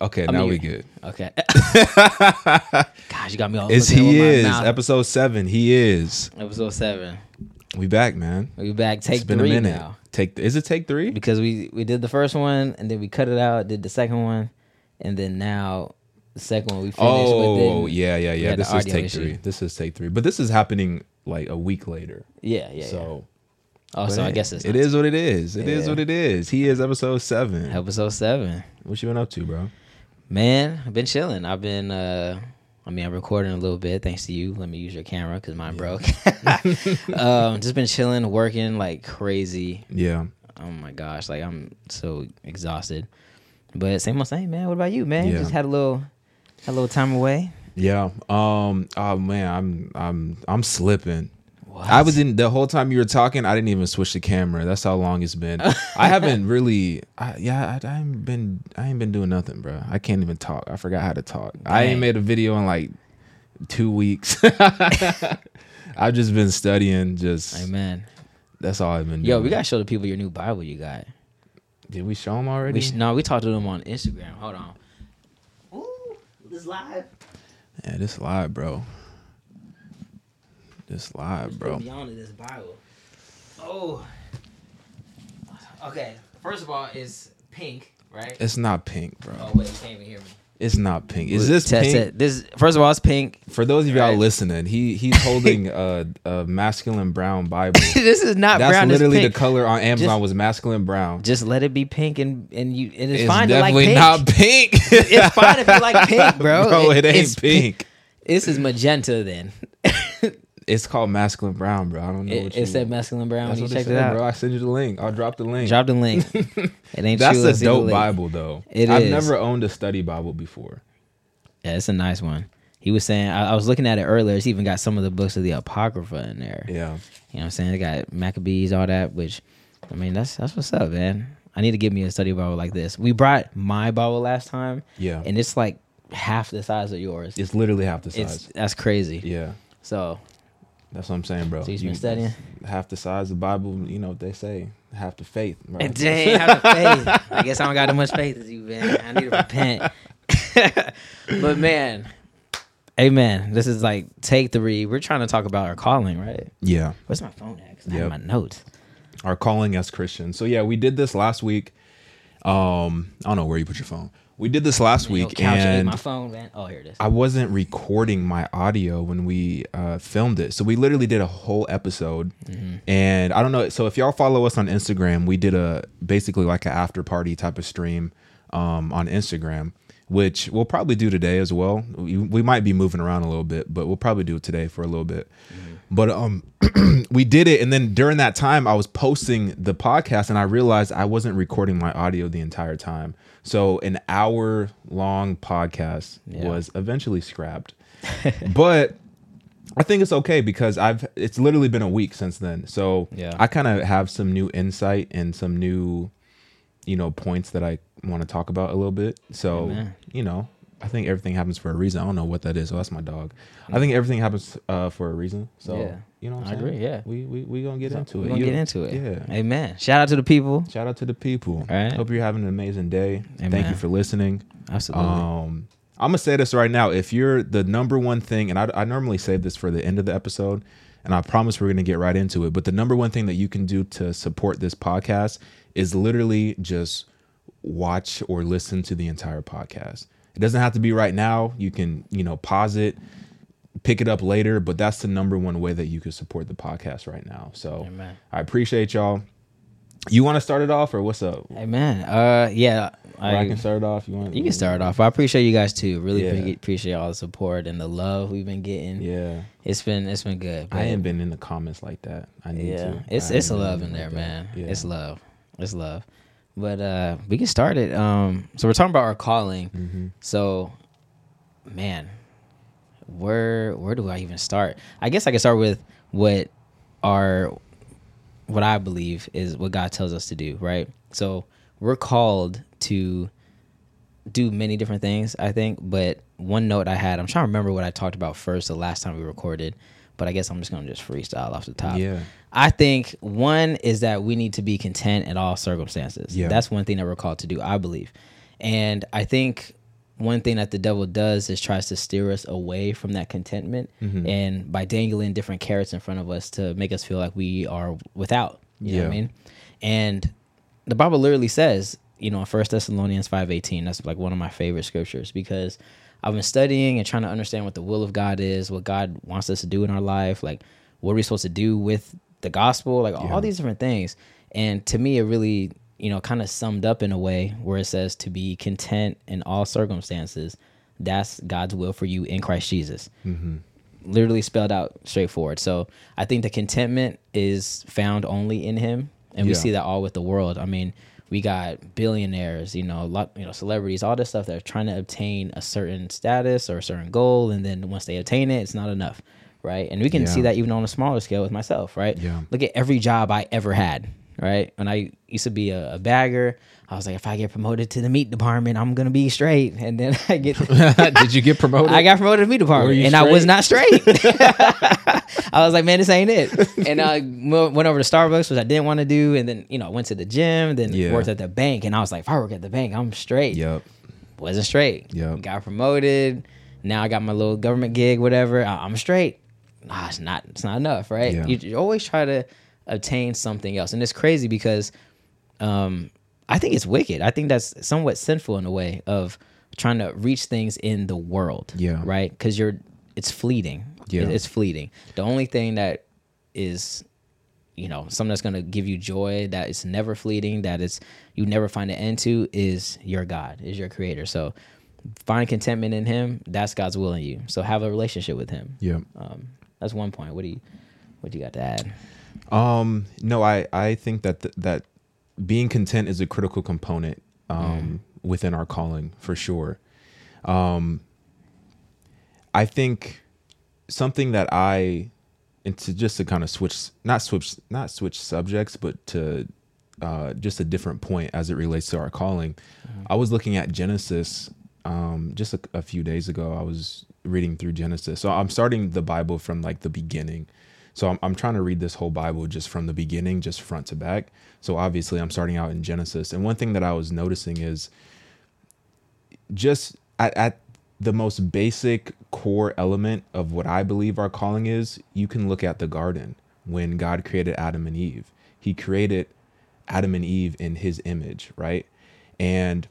Okay, I now mean, we good. Okay. Gosh, you got me all. Is he is episode seven? He is. episode seven. We back, man. We back. Take it's been three a minute. now Take is it take three? because we we did the first one and then we cut it out. Did the second one, and then now the second one we finished. Oh yeah, yeah, yeah. This is take issue. three. This is take three. But this is happening like a week later. Yeah, yeah. yeah. so Oh, but so I guess it's it is what it is. It is Yeah. what it is. He is episode seven. episode seven. What you been up to, bro? Man, I've been chilling. I've been. uh I mean, I'm recording a little bit thanks to you. Let me use your camera because mine broke. um, just been chilling, working like crazy. Yeah. Oh my gosh, like I'm so exhausted. But same old same, man. What about you, man? Yeah. Just had a little, had a little time away. Yeah. Um. Oh man, I'm I'm I'm slipping. What? I was in the whole time you were talking. I didn't even switch the camera. That's how long it's been. I haven't really. I, yeah, I, I ain't been. I ain't been doing nothing, bro. I can't even talk. I forgot how to talk. I ain't made a video in like two weeks. I've just been studying. Just Amen. that's all I've been. Yo, doing. we gotta show the people your new Bible you got. Did we show them already? We sh- no, we talked to them on Instagram. Hold on. Ooh, this live. yeah, this live, bro. This live, bro. Beyond this Bible. Oh. Okay. First of all, it's pink, right? It's not pink, bro. Oh wait, you can't even hear me. It's not pink. Is this Test pink? it. This first of all, it's pink. For those of y'all Right. listening, he he's holding a, a masculine brown Bible. this is not That's brown. literally it's the color on Amazon Just- was masculine brown. Just let it be pink, and and you and it's, It's fine to like definitely pink. not pink. it's fine if you like pink, bro. Bro, it, ain't it's pink. This is magenta then. It's called masculine brown, bro. I don't know It, it said masculine brown that's when you it checked it out. bro. I send you the link. I'll drop the link. Drop the link. it ain't That's true. a let's see the dope. Bible, though. It I've is. never owned a study Bible before. Yeah, it's a nice one. He was saying I, I was looking at it earlier. It's even got some of the books of the Apocrypha in there. Yeah, You know what I'm saying? They got Maccabees, all that, which I mean that's that's what's up, man. I need to get me a study Bible like this. We brought my Bible last time, yeah. and it's like half the size of yours. it's literally half the It's size. that's crazy. yeah, So, that's what I'm saying, bro. so you've been studying. half the size of the Bible. You know what they say? Half the faith. Bro. Dang, have the faith. I guess I don't got as much faith as you, man. I need to repent. but man, amen. This is like take three. We're trying to talk about our calling, right? yeah. Where's my phone at? 'Cause I Yep. have my notes. our calling as Christians. So yeah, we did this last week. Um, I don't know where you put your phone. We did this last Man, week, and my phone, man. Oh, here it is. I wasn't recording my audio when we uh, filmed it. So we literally did a whole episode, Mm-hmm. and I don't know. So if y'all follow us on Instagram, we did a basically like an after party type of stream um, on Instagram, which we'll probably do today as well. We, we might be moving around a little bit, but we'll probably do it today for a little bit. But um, we did it, and then during that time, I was posting the podcast, and I realized I wasn't recording my audio the entire time. So an hour long podcast Yeah. was eventually scrapped. but I think it's okay because I've it's literally been a week since then. So Yeah. I kind of have some new insight and some new, you know, points that I want to talk about a little bit. So Amen. you know, I think everything happens for a reason. I don't know what that is. Oh, that's my dog. I think everything happens uh, for a reason. So Yeah. You know, what I'm I saying? agree, yeah. we we we gonna get into it. We're gonna You- get into it. Yeah. Amen. Shout out to the people. Shout out to the people. All right. Hope you're having an amazing day. Thank you for listening. Absolutely. Um, I'm gonna say this right now. If you're the number one thing, and I, I normally save this for the end of the episode, and I promise we're gonna get right into it. But the number one thing that you can do to support this podcast is literally just watch or listen to the entire podcast. It doesn't have to be right now. You can, you know, pause it, pick it up later. But that's the number one way that you can support the podcast right now. So Amen. I appreciate y'all. You want to start it off, or what's up? Amen. Uh, yeah. Or I, can start it off. You want? You can start it off. I appreciate you guys too. Really Yeah. pre- appreciate all the support and the love we've been getting. Yeah. It's been it's been good. I ain't been in the comments like that. I need yeah, to. it's I it's love in there, that. man. Yeah. It's love. It's love. But uh we can start it. Um so we're talking about our calling. Mhm. So man, where where do I even start? I guess I can start with what our what I believe is what God tells us to do, right? So we're called to do many different things, I think. But one note I had, I'm trying to remember what I talked about first the last time we recorded, but I guess I'm just gonna just freestyle off the top. Yeah. I think one is that we need to be content in all circumstances. Yeah. That's one thing that we're called to do, I believe. And I think one thing that the devil does is tries to steer us away from that contentment Mm-hmm. and by dangling different carrots in front of us to make us feel like we are without. You know what I mean? And the Bible literally says, you know, in First Thessalonians five eighteen, that's like one of my favorite scriptures because I've been studying and trying to understand what the will of God is, what God wants us to do in our life, like what are we supposed to do with the gospel, like Yeah. all these different things. And to me, it really, you know, kind of summed up in a way where it says to be content in all circumstances. That's God's will for you in Christ Jesus mm-hmm. literally spelled out straightforward. So I think the contentment is found only in Him, and we see that all with the world. I mean, we got billionaires, you know, a lot, you know, celebrities, all this stuff that are trying to obtain a certain status or a certain goal, and then once they attain it, it's not enough, right? And we can see that even on a smaller scale with myself, right? Yeah. Look at every job I ever had, right? When I used to be a, a bagger. I was like, if I get promoted to the meat department, I'm gonna be straight. And then I get Did you get promoted? I got promoted to the meat department, and I was not straight. I was like, man, this ain't it. And I went over to Starbucks, which I didn't want to do, and then you know I went to the gym, then Yeah. worked at the bank, and I was like, if I work at the bank, I'm straight. Yep. Wasn't straight. Yep. Got promoted. Now I got my little government gig, whatever. I- I'm straight. Nah, it's not. It's not enough, right? Yeah. You, you always try to obtain something else, and it's crazy because um, I think it's wicked. I think that's somewhat sinful in a way of trying to reach things in the world. Yeah. Right. Because you're, it's fleeting. Yeah. It- it's fleeting. The only thing that is, you know, something that's going to give you joy, that is never fleeting, that is you never find an end to, is your God, is your Creator. So find contentment in Him. That's God's will in you. So have a relationship with Him. yeah Um, that's one point. What do you, what do you got to add? Um, no, I I think that th- that being content is a critical component um within our calling for sure. Um I think something that I and to just to kind of switch not switch not switch subjects but to uh just a different point as it relates to our calling. I was looking at Genesis um just a, a few days ago. I was reading through Genesis. So I'm starting the Bible from like the beginning. So I'm, I'm trying to read this whole Bible just from the beginning, just front to back. So obviously I'm starting out in Genesis. And one thing that I was noticing is just at, at the most basic core element of what I believe our calling is, you can look at the garden when God created Adam and Eve. He created Adam and Eve in his image, right? And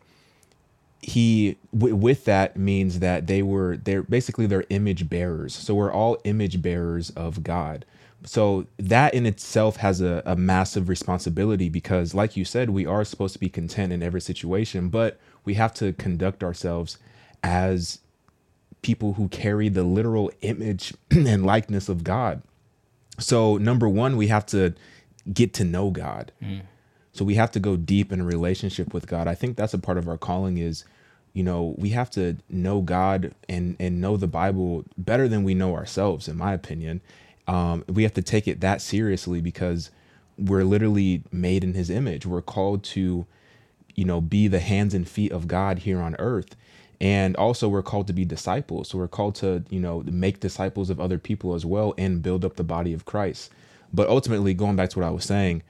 he with that means that they were they're basically they're image bearers so we're all image bearers of god so that in itself has a, a massive responsibility because like you said we are supposed to be content in every situation but we have to conduct ourselves as people who carry the literal image and likeness of god so number one we have to get to know god mm. so we have to go deep in a relationship with God. I think that's a part of our calling is, you know, we have to know God and and know the Bible better than we know ourselves, in my opinion. Um, we have to take it that seriously because we're literally made in His image. We're called to, you know, be the hands and feet of God here on earth. And also, we're called to be disciples. So we're called to, you know, make disciples of other people as well and build up the body of Christ. But ultimately, going back to what I was saying,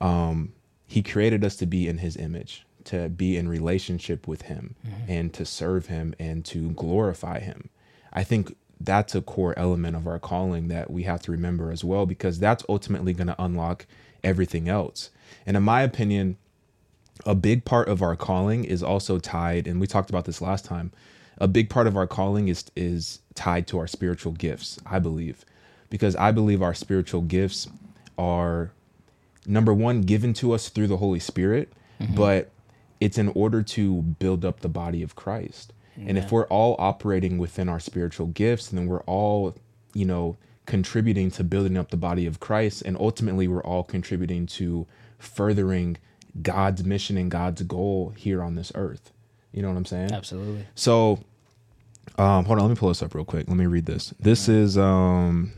um, he created us to be in his image to be in relationship with him and to serve him and to glorify him i think that's a core element of our calling that we have to remember as well because that's ultimately going to unlock everything else. And in my opinion a big part of our calling is also tied and we talked about this last time a big part of our calling is is tied to our spiritual gifts i believe. Because i believe our spiritual gifts are number one given to us through the holy spirit mm-hmm. but it's in order to build up the body of christ and if we're all operating within our spiritual gifts then we're all you know contributing to building up the body of christ and ultimately we're all contributing to furthering god's mission and god's goal here on this earth you know what i'm saying Absolutely. so, um, hold on, let me pull this up real quick. Let me read this. This is um,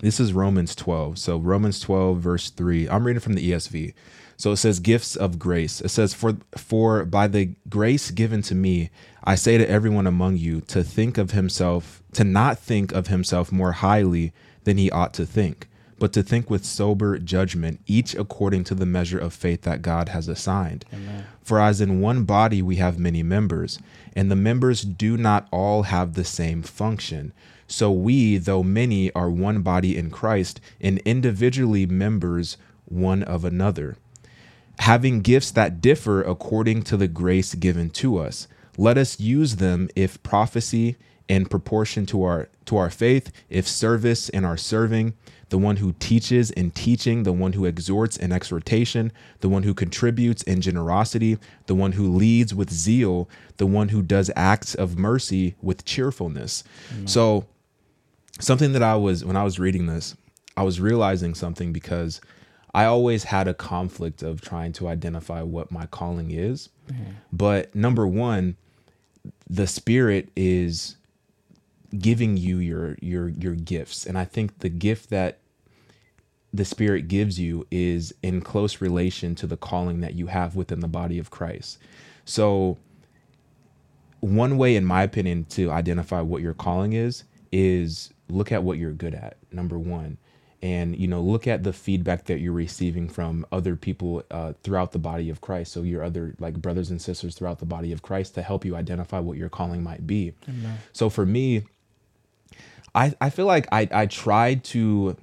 this is Romans 12. So Romans 12 verse 3. I'm reading from the ESV. So it says gifts of grace. It says for for by the grace given to me, I say to everyone among you to think of himself to not think of himself more highly than he ought to think, but to think with sober judgment, each according to the measure of faith that God has assigned. Amen. For as in one body we have many members, and the members do not all have the same function. So we, though many, are one body in Christ, and individually members one of another. Having gifts that differ according to the grace given to us, let us use them if prophecy in proportion to our to our faith, if service in our serving, the one who teaches in teaching, the one who exhorts in exhortation, the one who contributes in generosity, the one who leads with zeal, the one who does acts of mercy with cheerfulness. So something that I was when I was reading this, I was realizing something because I always had a conflict of trying to identify what my calling is. Mm-hmm. But number 1, the spirit is giving you your your your gifts. And i think the gift that the spirit gives you is in close relation to the calling that you have within the body of christ. So one way in my opinion to identify what your calling is is look at what you're good at number one and you know look at the feedback that you're receiving from other people uh, throughout the body of christ. So your other like brothers and sisters throughout the body of christ to help you identify what your calling might be. So for me I, I feel like I, I tried to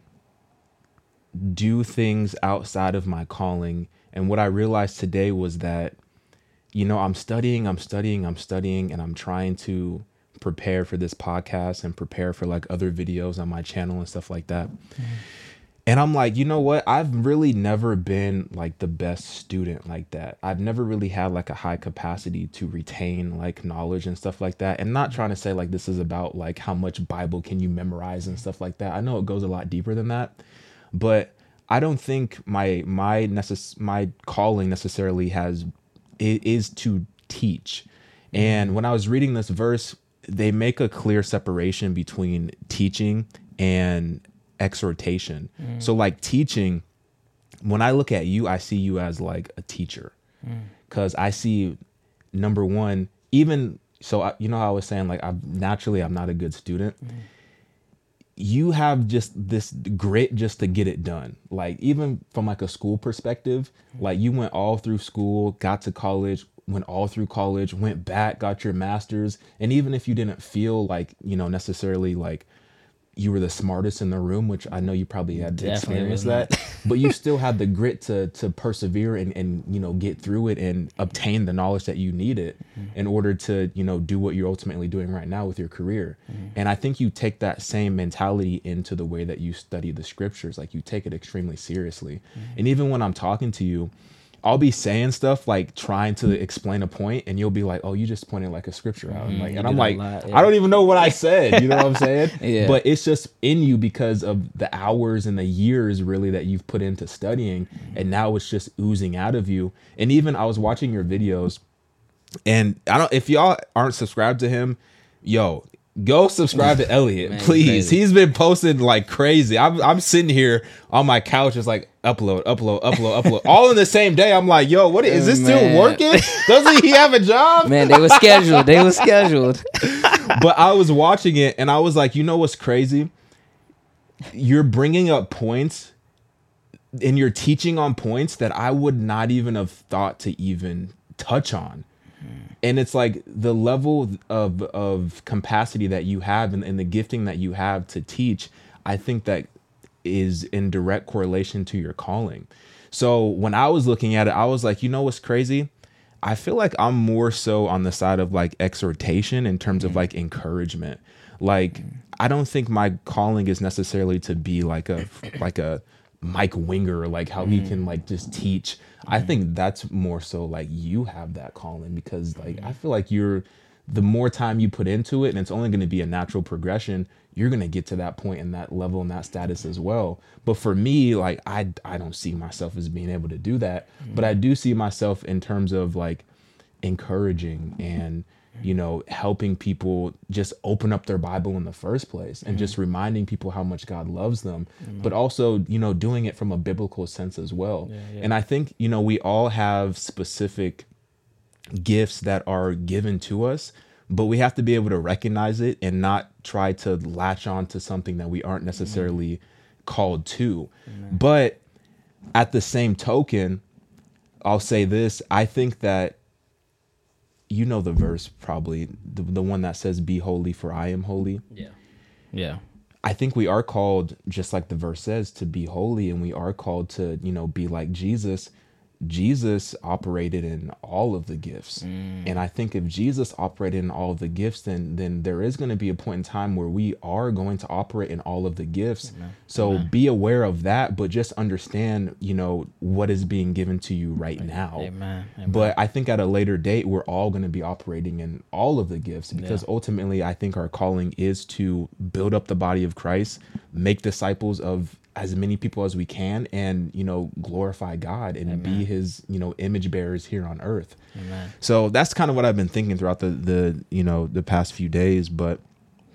do things outside of my calling. And what I realized today was that, you know, I'm studying, I'm studying, I'm studying, and I'm trying to prepare for this podcast and prepare for like other videos on my channel and stuff like that. Mm-hmm. And I'm like, you know what? I've really never been like the best student like that. I've never really had like a high capacity to retain like knowledge and stuff like that. And not trying to say like this is about like how much Bible can you memorize and stuff like that. I know it goes a lot deeper than that. But I don't think my my necess- my calling necessarily has is to teach. Mm-hmm. And when I was reading this verse, they make a clear separation between teaching and exhortation. Mm. So like teaching, when I look at you, I see you as like a teacher. Mm. Cuz I see number 1, even so I, you know how I was saying like I'm naturally I'm not a good student. Mm. You have just this grit just to get it done. Like even from like a school perspective, like you went all through school, got to college, went all through college, went back, got your masters, and even if you didn't feel like, you know, necessarily like you were the smartest in the room, which I know you probably had to Definitely experience was that, but you still had the grit to to persevere and and you know get through it and obtain the knowledge that you needed mm-hmm. in order to you know do what you're ultimately doing right now with your career. Mm-hmm. And I think you take that same mentality into the way that you study the scriptures. Like you take it extremely seriously. Mm-hmm. And even when I'm talking to you, I'll be saying stuff like trying to explain a point, and you'll be like, "Oh, you just pointed like a scripture out," and, like, and I'm like, lot, "I don't even know what I said." You know what I'm saying? Yeah. But it's just in you because of the hours and the years really that you've put into studying, and now it's just oozing out of you. And even I was watching your videos, and I don't if y'all aren't subscribed to him, yo, go subscribe to Elliot, Man, please. He's been posting like crazy. I'm I'm sitting here on my couch, just like upload, upload, upload, upload, all in the same day. I'm like, yo, what is this still working? Doesn't he have a job? Man, they were scheduled. They were scheduled. but I was watching it and I was like, you know what's crazy? You're bringing up points and you're teaching on points that I would not even have thought to even touch on. And it's like the level of of capacity that you have and, and the gifting that you have to teach, I think that is in direct correlation to your calling. So when I was looking at it, I was like, you know what's crazy? I feel like I'm more so on the side of like exhortation in terms of mm. like encouragement. Like I don't think my calling is necessarily to be like a like a Mike Winger, like how he mm. can like just teach. I mm. think that's more so like you have that calling because like I mm. feel like you're the more time you put into it and it's only going to be a natural progression you're going to get to that point and that level and that status as well. But for me like i i don't see myself as being able to do that. But i do see myself in terms of like encouraging and you know helping people just open up their bible in the first place and just mm-hmm. reminding people how much god loves them mm-hmm. but also you know doing it from a biblical sense as well. And i think you know we all have specific gifts that are given to us but we have to be able to recognize it and not try to latch on to something that we aren't necessarily called to. But at the same token, I'll say this: I think that you know the verse probably the, the one that says be holy for i am holy Yeah. Yeah. i think we are called just like the verse says to be holy and we are called to you know be like jesus jesus operated in all of the gifts. Mm. And i think if jesus operated in all of the gifts then then there is going to be a point in time where we are going to operate in all of the gifts. So be aware of that but just understand you know what is being given to you right now. Amen. Amen. but I think at a later date, we're all going to be operating in all of the gifts because ultimately, I think our calling is to build up the body of Christ, make disciples of as many people as we can, and you know, glorify God and be His you know image bearers here on earth. Amen. So that's kind of what I've been thinking throughout the the you know the past few days. But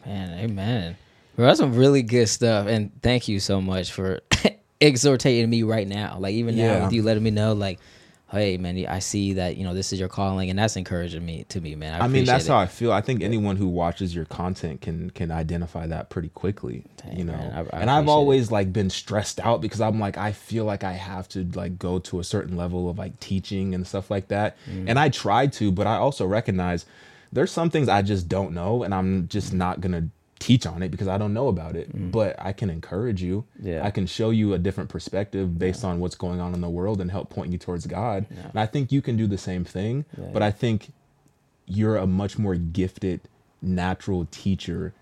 Man, amen. Bro, that's some really good stuff. And thank you so much for exhortating me right now. Like even now Yeah. with you letting me know, like, hey man, I see that, you know, this is your calling and that's encouraging me to me, man. I, I, mean, that's appreciate how. I feel. I think anyone who watches your content can can identify that pretty quickly, Dang, you know. man, I- I and I've it. always like been stressed out because I'm like I feel like I have to like go to a certain level of like teaching and stuff like that. Mm. And I try to, but I also recognize there's some things I just don't know and I'm just not going to teach on it because I don't know about it. But I can encourage you. Mm. Yeah. I can show you a different perspective based on what's going on in the world and help point you towards God. And I think you can do the same thing. But I think you're a much more gifted natural teacher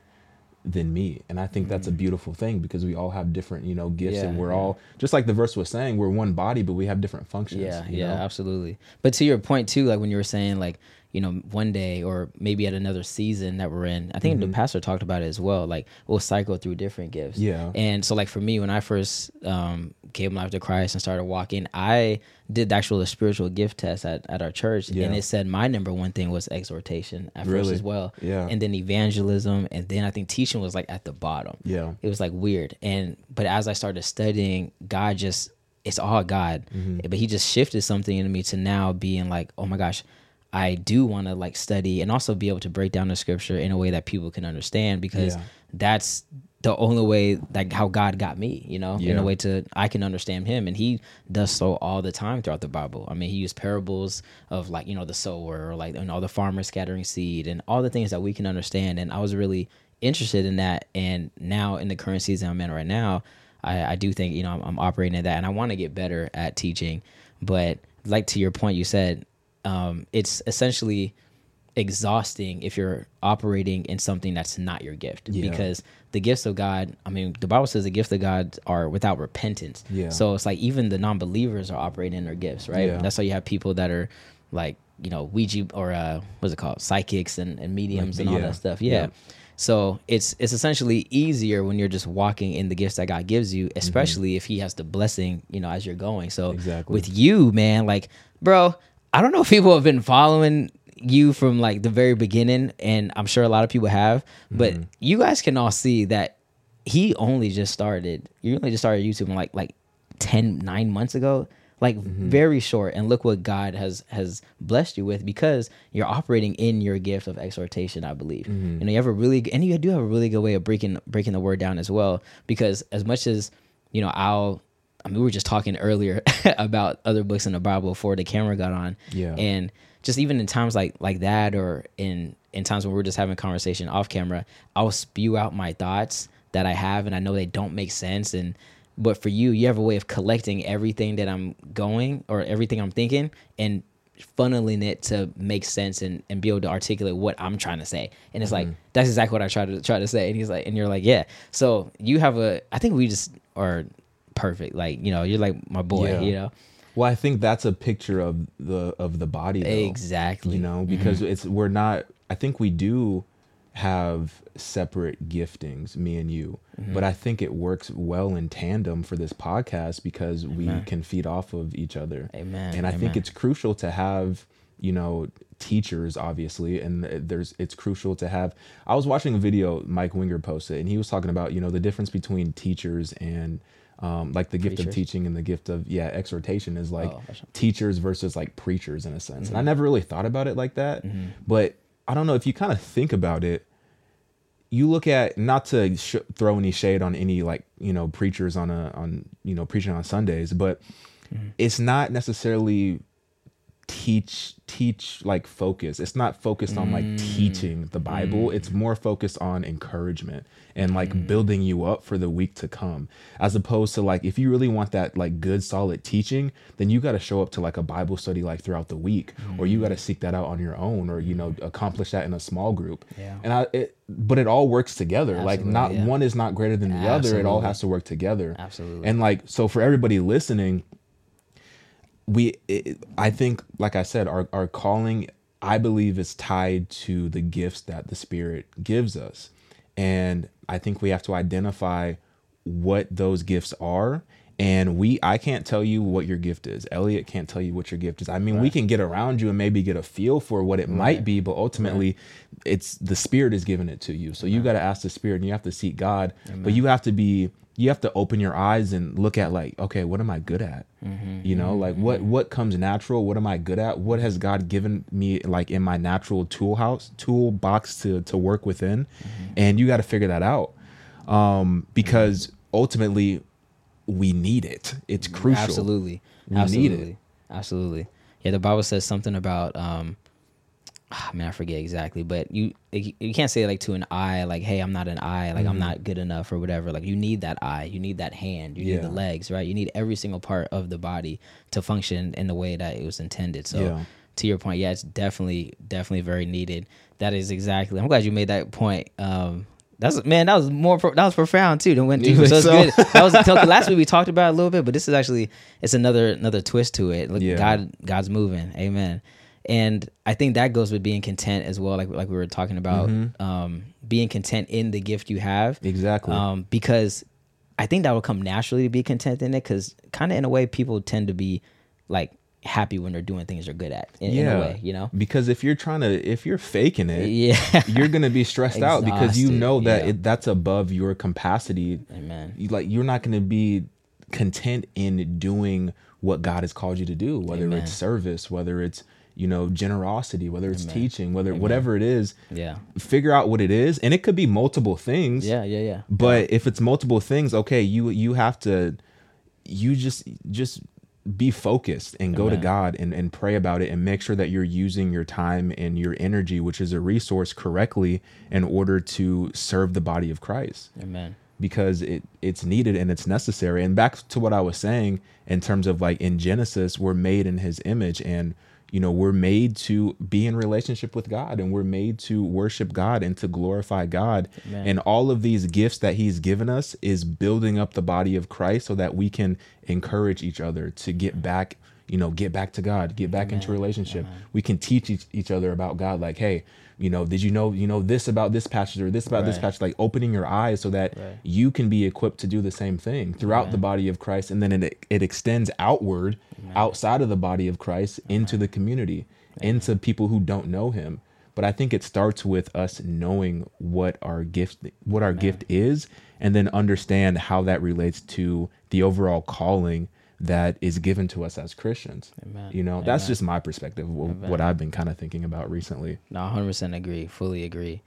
than me and i think that's a beautiful thing because we all have different you know gifts Mm. Yeah, and we're yeah. all just like the verse was saying we're one body but we have different functions Yeah, yeah, know? absolutely. But to your point too, like when you were saying like, you know, one day or maybe at another season that we're in, I think the pastor talked about it as well. Like we'll cycle through different gifts. Yeah. And so like for me, when I first um, gave my life to Christ and started walking, I did the actual spiritual gift test at, at our church, Yeah. and it said my number one thing was exhortation at first as well. Yeah. And then evangelism, and then I think teaching was like at the bottom yeah it was like weird and but as i started studying god just it's all god Mm-hmm. but he just shifted something in me to now being like oh my gosh i do want to like study and also be able to break down the scripture in a way that people can understand because Yeah. that's the only way like how god got me you know in a way to i can understand him and he does so all the time throughout the bible. I mean he used parables of like you know the sower or like you know the farmer scattering seed and all the things that we can understand and i was really interested in that and now in the current season i'm in right now i, I do think you know I'm, I'm operating in that and i want to get better at teaching. But like to your point you said um, it's essentially exhausting if you're operating in something that's not your gift Yeah. because the gifts of god i mean the bible says the gifts of god are without repentance Yeah. so it's like even the non-believers are operating in their gifts right Yeah. that's why you have people that are like you know ouija or uh what's it called psychics and, and mediums and all that stuff yeah. So it's it's essentially easier when you're just walking in the gifts that God gives you, Mm-hmm. especially if He has the blessing, you know, as you're going. So Exactly. with you, man, like, bro, I don't know if people have been following you from like the very beginning, and I'm sure a lot of people have, but Mm-hmm. you guys can all see that he only just started. You only just started YouTube like like 10, 9 months ago. Like Mm-hmm. very short, and look what God has has blessed you with because you're operating in your gift of exhortation. I believe Mm-hmm. you know you have a really and you do have a really good way of breaking breaking the word down as well. Because as much as you know, I'll I mean, we were just talking earlier about other books in the Bible before the camera got on, Yeah. and just even in times like like that, or in in times when we're just having conversation off camera, I'll spew out my thoughts that I have, and I know they don't make sense, and but for you, you have a way of collecting everything that I'm going or everything I'm thinking, and funneling it to make sense and, and be able to articulate what I'm trying to say. And it's like mm-hmm. that's exactly what I try to try to say. And he's like, and you're like, yeah. So you have a. I think we just are perfect. Like you know, you're like my boy. Yeah. You know, well i think that's a picture of the of the body though. exactly. you know because it's we're not i think we do have separate giftings me and you Mm-hmm. but i think it works well in tandem for this podcast because we can feed off of each other Amen, and i think it's crucial to have you know teachers obviously and there's it's crucial to have i was watching a video mike winger posted and he was talking about you know the difference between teachers and um, like the gift Preachers? of teaching and the gift of yeah exhortation is like Oh, teachers versus like preachers in a sense. Mm-hmm. And I never really thought about it like that. But I don't know if you kind of think about it, you look at not to sh- throw any shade on any like you know preachers on a on you know preaching on Sundays, but it's not necessarily teach teach like focus it's not focused on like teaching the bible it's more focused on encouragement and like mm-hmm. building you up for the week to come as opposed to like if you really want that like good solid teaching then you got to show up to like a bible study like throughout the week or you got to mm-hmm. seek that out on your own or you know accomplish that in a small group. Yeah. and i it, but it all works together. Like not yeah. one is not greater than the other. It all has to work together. Absolutely. and like so for everybody listening we it, i think like i said our, our calling i believe is tied to the gifts that the spirit gives us and i think we have to identify what those gifts are and we i can't tell you what your gift is. Elliot can't tell you what your gift is. I mean we can get around you and maybe get a feel for what it might be but ultimately it's the spirit is giving it to you. So you got to ask the spirit and you have to seek god but you have to be you have to open your eyes and look at like okay what am i good at? Mm-hmm. You know like what mm-hmm. what comes natural? What am i good at? What has god given me like in my natural tool house toolbox to to work within? Mm-hmm. And you got to figure that out. Um because ultimately we need it it's crucial Absolutely. We need Absolutely. it. Absolutely. Yeah, the Bible says something about um ah, man, I forget exactly, but you you can't say like to an eye like, "Hey, I'm not an eye, like I'm not good enough or whatever." Like you need that eye, you need that hand, you need the legs, right? You need every single part of the body to function in the way that it was intended. So Yeah. to your point, yeah, it's definitely definitely very needed. That is exactly. I'm glad you made that point. Um that's man, that was more pro- that was profound too. Don't went deeper. So so? good. That was last week we talked about it a little bit, but this is actually it's another another twist to it. Look, Yeah. God God's moving. Amen. And I think that goes with being content as well, like like we were talking about, Mm-hmm. um, being content in the gift you have. exactly Um, because I think that will come naturally to be content in it. Because kind of in a way, people tend to be like happy when they're doing things they're good at. In, in a way, you know. because if you're trying to if you're faking it Yeah. you're gonna be stressed out because you know that yeah. it, that's above your capacity Amen. you, like you're not gonna be content in doing what god has called you to do whether Amen. it's service whether it's you know generosity whether it's teaching whether whatever it is Yeah. figure out what it is and it could be multiple things Yeah. Yeah. Yeah. but if it's multiple things okay you you have to you just just be focused and go to god and, and pray about it and make sure that you're using your time and your energy which is a resource correctly in order to serve the body of christ. Amen. because it it's needed and it's necessary. And back to what i was saying in terms of like in genesis we're made in his image and you know we're made to be in relationship with god and we're made to worship god and to glorify god. Amen. and all of these gifts that he's given us is building up the body of christ so that we can encourage each other to get back you know get back to god get back into relationship. We can teach each, each other about god like hey you know did you know you know this about this passage or this about this Right. passage? Like opening your eyes so that Right. you can be equipped to do the same thing throughout the body of christ and then it, it extends outward outside of the body of christ into the community into people who don't know him. But i think it starts with us knowing what our gift what our gift is and then understand how that relates to the overall calling that is given to us as christians Amen. you know that's just my perspective of what i've been kind of thinking about recently No, hundred percent agree. Fully agree.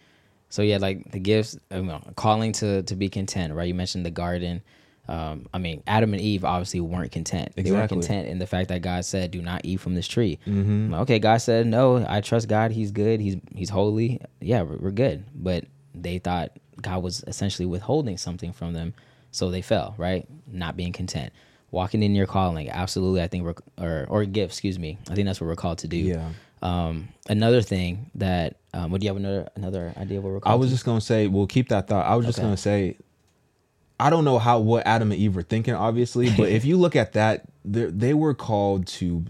So yeah, like the gifts, you know, calling to to be content, right? You mentioned the garden. Um, I mean, Adam and Eve obviously weren't content. They weren't content in the fact that God said, "Do not eat from this tree." Mm-hmm. Okay, God said, "No, I trust God. He's good. He's He's holy. Yeah, we're, we're good." But they thought God was essentially withholding something from them, so they fell. Right, not being content, walking in your calling. Absolutely, I think we're or or gift. Excuse me. I think that's what we're called to do. Yeah. Um, another thing that um, would you have another another idea of what we're I was to? just gonna say, we'll keep that thought. I was just Okay. gonna say, I don't know how what Adam and Eve were thinking, obviously, but if you look at that, they they were called to,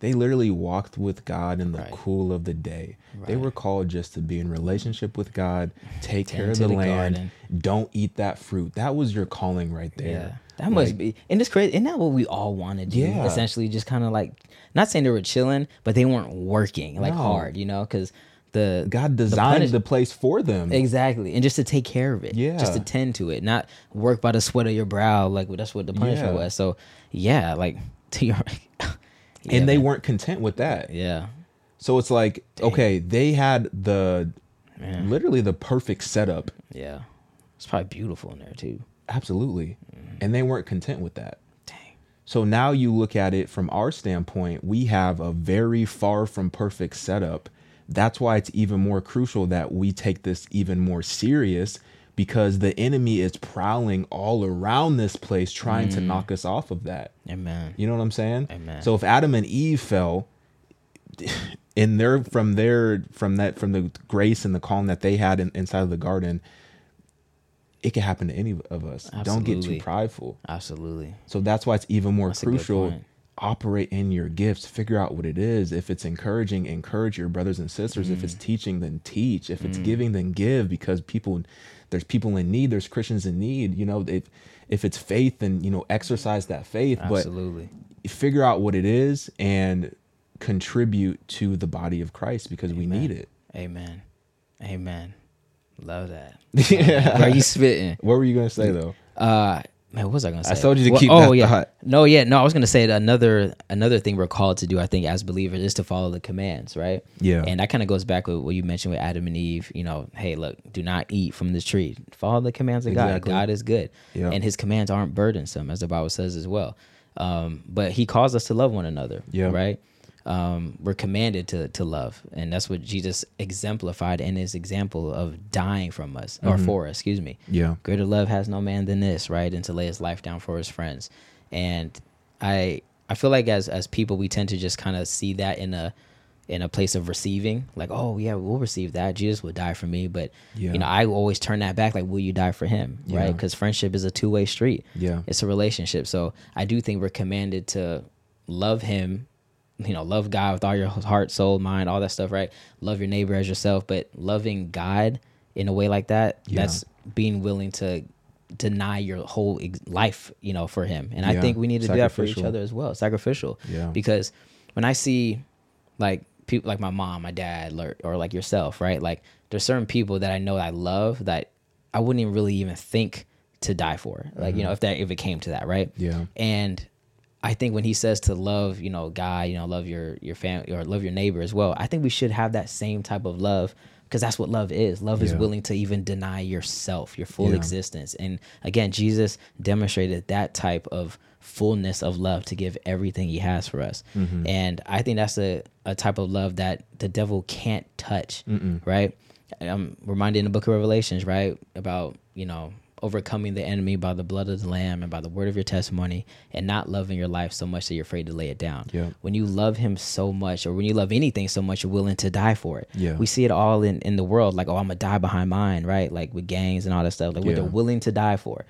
they literally walked with God in the Right. cool of the day. They were called just to be in relationship with God, take care of the, the land, garden. don't eat that fruit. That was your calling right there. yeah, that must be, and it's crazy. Isn't that what we all want to do? Yeah. essentially, just kind of like not saying they were chilling, but they weren't working like No. hard, you know, because the God the designed punish- the place for them. exactly, and just to take care of it, yeah, just to tend to it, not work by the sweat of your brow, like that's what the punishment Yeah. was. So yeah, like to your, Yeah, and they man. weren't content with that. yeah, So it's like, okay, they had the Yeah. literally the perfect setup. Yeah. It's probably beautiful in there too. Absolutely. Mm-hmm. And they weren't content with that. Dang. So now you look at it from our standpoint, we have a very far from perfect setup. That's why it's even more crucial that we take this even more serious because the enemy is prowling all around this place trying to knock us off of that. Amen. You know what I'm saying? Amen. So if Adam and Eve fell in their from their from that from the grace and the calm that they had in, inside of the garden, it could happen to any of us. Don't get too prideful. Absolutely. So that's why it's even more That's crucial. Operate in your gifts. Figure out what it is. If it's encouraging, encourage your brothers and sisters. If Mm. it's teaching, then teach. If it's giving, then give. Because people, there's people in need. There's Christians in need. You know, if if it's faith, then you know exercise that faith. Absolutely. But figure out what it is and contribute to the body of Christ because we need it. Amen. Amen. Love that. yeah. Where you spitting? What were you gonna say though? Uh man, what was I gonna say? I told you to Well, keep oh, yeah. No, yeah, no, I was gonna say that another another thing we're called to do, I think, as believers is to follow the commands, right? Yeah. And that kind of goes back with what you mentioned with Adam and Eve, you know, hey, look, do not eat from this tree. Follow the commands of Exactly. God. God is good. Yeah. And his commands aren't burdensome, as the Bible says as well. Um, but he calls us to love one another. Yeah. Right? Um, we're commanded to to love, and that's what Jesus exemplified in his example of dying from us or for us. Excuse me. Yeah. Greater love has no man than this, right? And to lay his life down for his friends. And I I feel like as as people, we tend to just kind of see that in a in a place of receiving, like, oh yeah, we'll receive that. Jesus would die for me, but Yeah. you know, I always turn that back, like, will you die for him, right? Because friendship is a two way street. Yeah. it's a relationship. So I do think we're commanded to love him you know, love God with all your heart, soul, mind, all that stuff, right? Love your neighbor as yourself, but loving God in a way like that, Yeah. that's being willing to deny your whole ex- life, you know, for him. And I think we need to do that for each other as well, sacrificial. Yeah. Because when I see like people like my mom, my dad, or, or like yourself, right? Like there's certain people that I know I love that I wouldn't even really even think to die for. Like, you know, if that if it came to that, right? Mm-hmm. Yeah. And I think when he says to love, you know, God, you know, love your your family or love your neighbor as well. I think we should have that same type of love because that's what love is. Love is willing to even deny yourself, your full Yeah. existence. And again, Jesus demonstrated that type of fullness of love to give everything he has for us. Mm-hmm. And I think that's a, a type of love that the devil can't touch, right? I'm reminded in the book of Revelations, right, about, you know, overcoming the enemy by the blood of the lamb and by the word of your testimony and not loving your life so much that you're afraid to lay it down. Yeah. When you love him so much or when you love anything so much you're willing to die for it. Yeah. We see it all in in the world like oh I'm to die behind mine, right? Like with gangs and all that stuff. Like what they're willing to die for.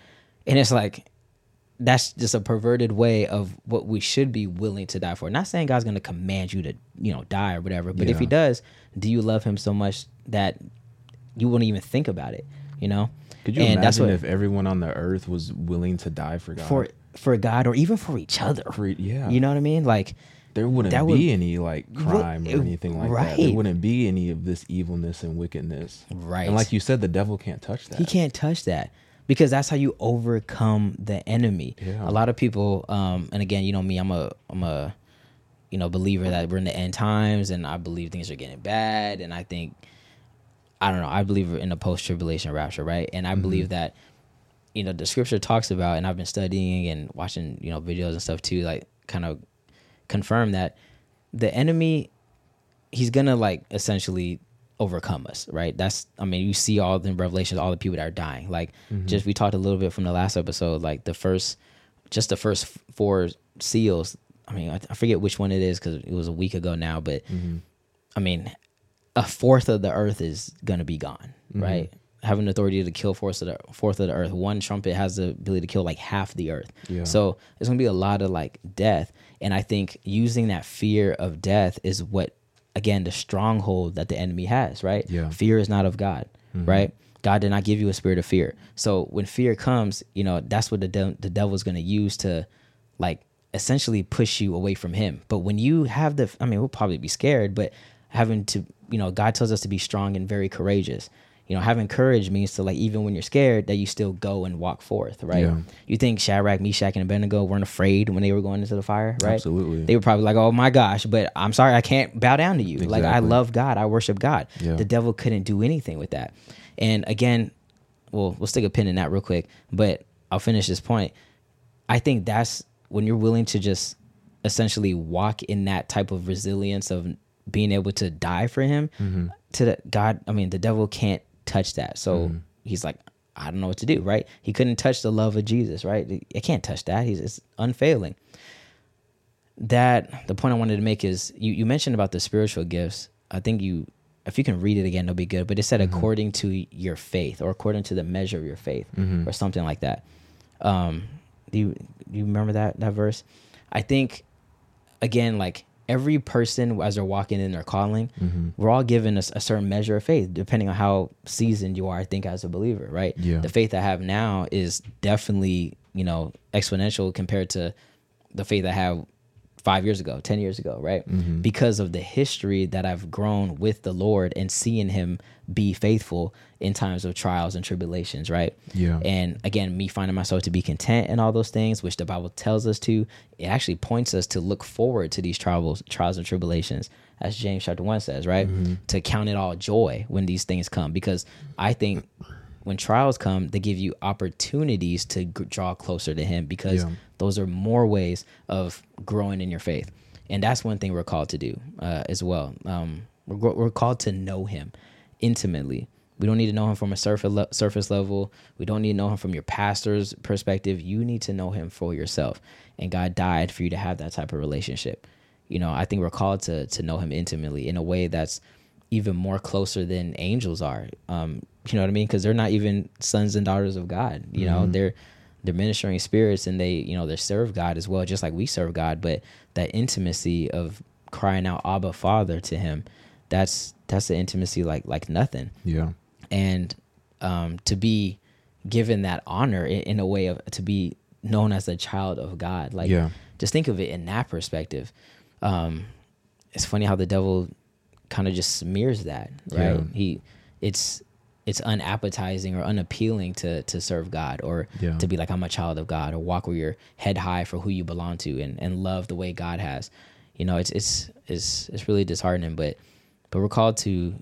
And it's like that's just a perverted way of what we should be willing to die for. Not saying God's going to command you to, you know, die or whatever, but if he does, do you love him so much that you wouldn't even think about it, you know? Could you And that's imagine what- if everyone on the earth was willing to die for God? for for God or even for each other. For- yeah. You know what I mean? Like there wouldn't be would- any like crime or anything like that. There right. wouldn't be any of this evilness and wickedness. Right. And like you said, the devil can't touch that. he can't touch that because that's how you overcome the enemy. Yeah. A lot of people um and again, you know me, I'm a I'm a you know believer that we're in the end times and I believe things are getting bad and I think I don't know, I believe in a post tribulation rapture, right? And I believe mm-hmm. that you know the scripture talks about and I've been studying and watching, you know, videos and stuff too like kind of confirm that the enemy he's gonna like essentially overcome us, right? That's I mean, you see all the revelations, all the people that are dying. Like mm-hmm. just we talked a little bit from the last episode, like the first, just the first four seals. I mean, I, I forget which one it is because it was a week ago now, but mm-hmm. I mean, a fourth of the earth is gonna be gone, mm-hmm. right? Having the authority to kill fourth of the fourth of the earth. One trumpet has the ability to kill like half the earth. Yeah. So there's gonna be a lot of like death, and I think using that fear of death is what, again, the stronghold that the enemy has. Right? Yeah. Fear is not of God. Mm-hmm. Right? God did not give you a spirit of fear. So when fear comes, you know that's what the de- the devil's gonna use to, like, essentially push you away from Him. But when you have the, I mean, we'll probably be scared, but having to, you know, God tells us to be strong and very courageous. you know, having courage means to like even when you're scared, that you still go and walk forth, right? Yeah. You think Shadrach, Meshach, and Abednego weren't afraid when they were going into the fire, right? Absolutely. They were probably like, "Oh my gosh," but I'm sorry, I can't bow down to you. Like I love God, I worship God. Yeah. The devil couldn't do anything with that. And again, well, we'll stick a pin in that real quick, but I'll finish this point. I think that's when you're willing to just essentially walk in that type of resilience of being able to die for him Mm-hmm. to the God. I mean, the devil can't touch that. So Mm-hmm. he's like, I don't know what to do, right? He couldn't touch the love of Jesus, right? I can't touch that. He's it's unfailing. That the point I wanted to make is you, you mentioned about the spiritual gifts. I think you if you can read it again, it'll be good. But it said according to your faith or according to the measure of your faith or something like that. Um, do you do you remember that that verse? I think again, like every person as they're walking in their calling, we're all given a certain measure of faith, depending on how seasoned you are. I think as a believer, right? Yeah. The faith I have now is definitely you know exponential compared to the faith I have five years ago, 10 years ago, right? Mm-hmm. Because of the history that I've grown with the Lord and seeing Him be faithful in times of trials and tribulations, right? Yeah. And again, me finding myself to be content in all those things, which the Bible tells us to, it actually points us to look forward to these trials, trials and tribulations, as James chapter 1 says, right? Mm-hmm. To count it all joy when these things come. Because I think when trials come, they give you opportunities to g- draw closer to Him because Yeah. those are more ways of growing in your faith and that's one thing we're called to do uh, as well um, we're, we're called to know him intimately. We don't need to know him from a surface, le- surface level. We don't need to know him from your pastor's perspective. You need to know him for yourself. And god died for you to have that type of relationship. You know i think we're called to to know him intimately in a way that's even more closer than angels are. Um, you know what i mean? Because they're not even sons and daughters of god. You know they're they're ministering spirits and they you know they serve god as well just like we serve god. But that intimacy of crying out abba father to him that's that's the intimacy like like nothing Yeah. and um, to be given that honor in, in a way of to be known as a child of God. Like, Yeah. just think of it in that perspective. Um, it's funny how the devil kind of just smears that, right? Yeah. He, it's it's unappetizing or unappealing to to serve God or Yeah. to be like I'm a child of God or walk with your head high for who you belong to and and love the way God has. You know, it's it's it's it's really disheartening, but but we're called to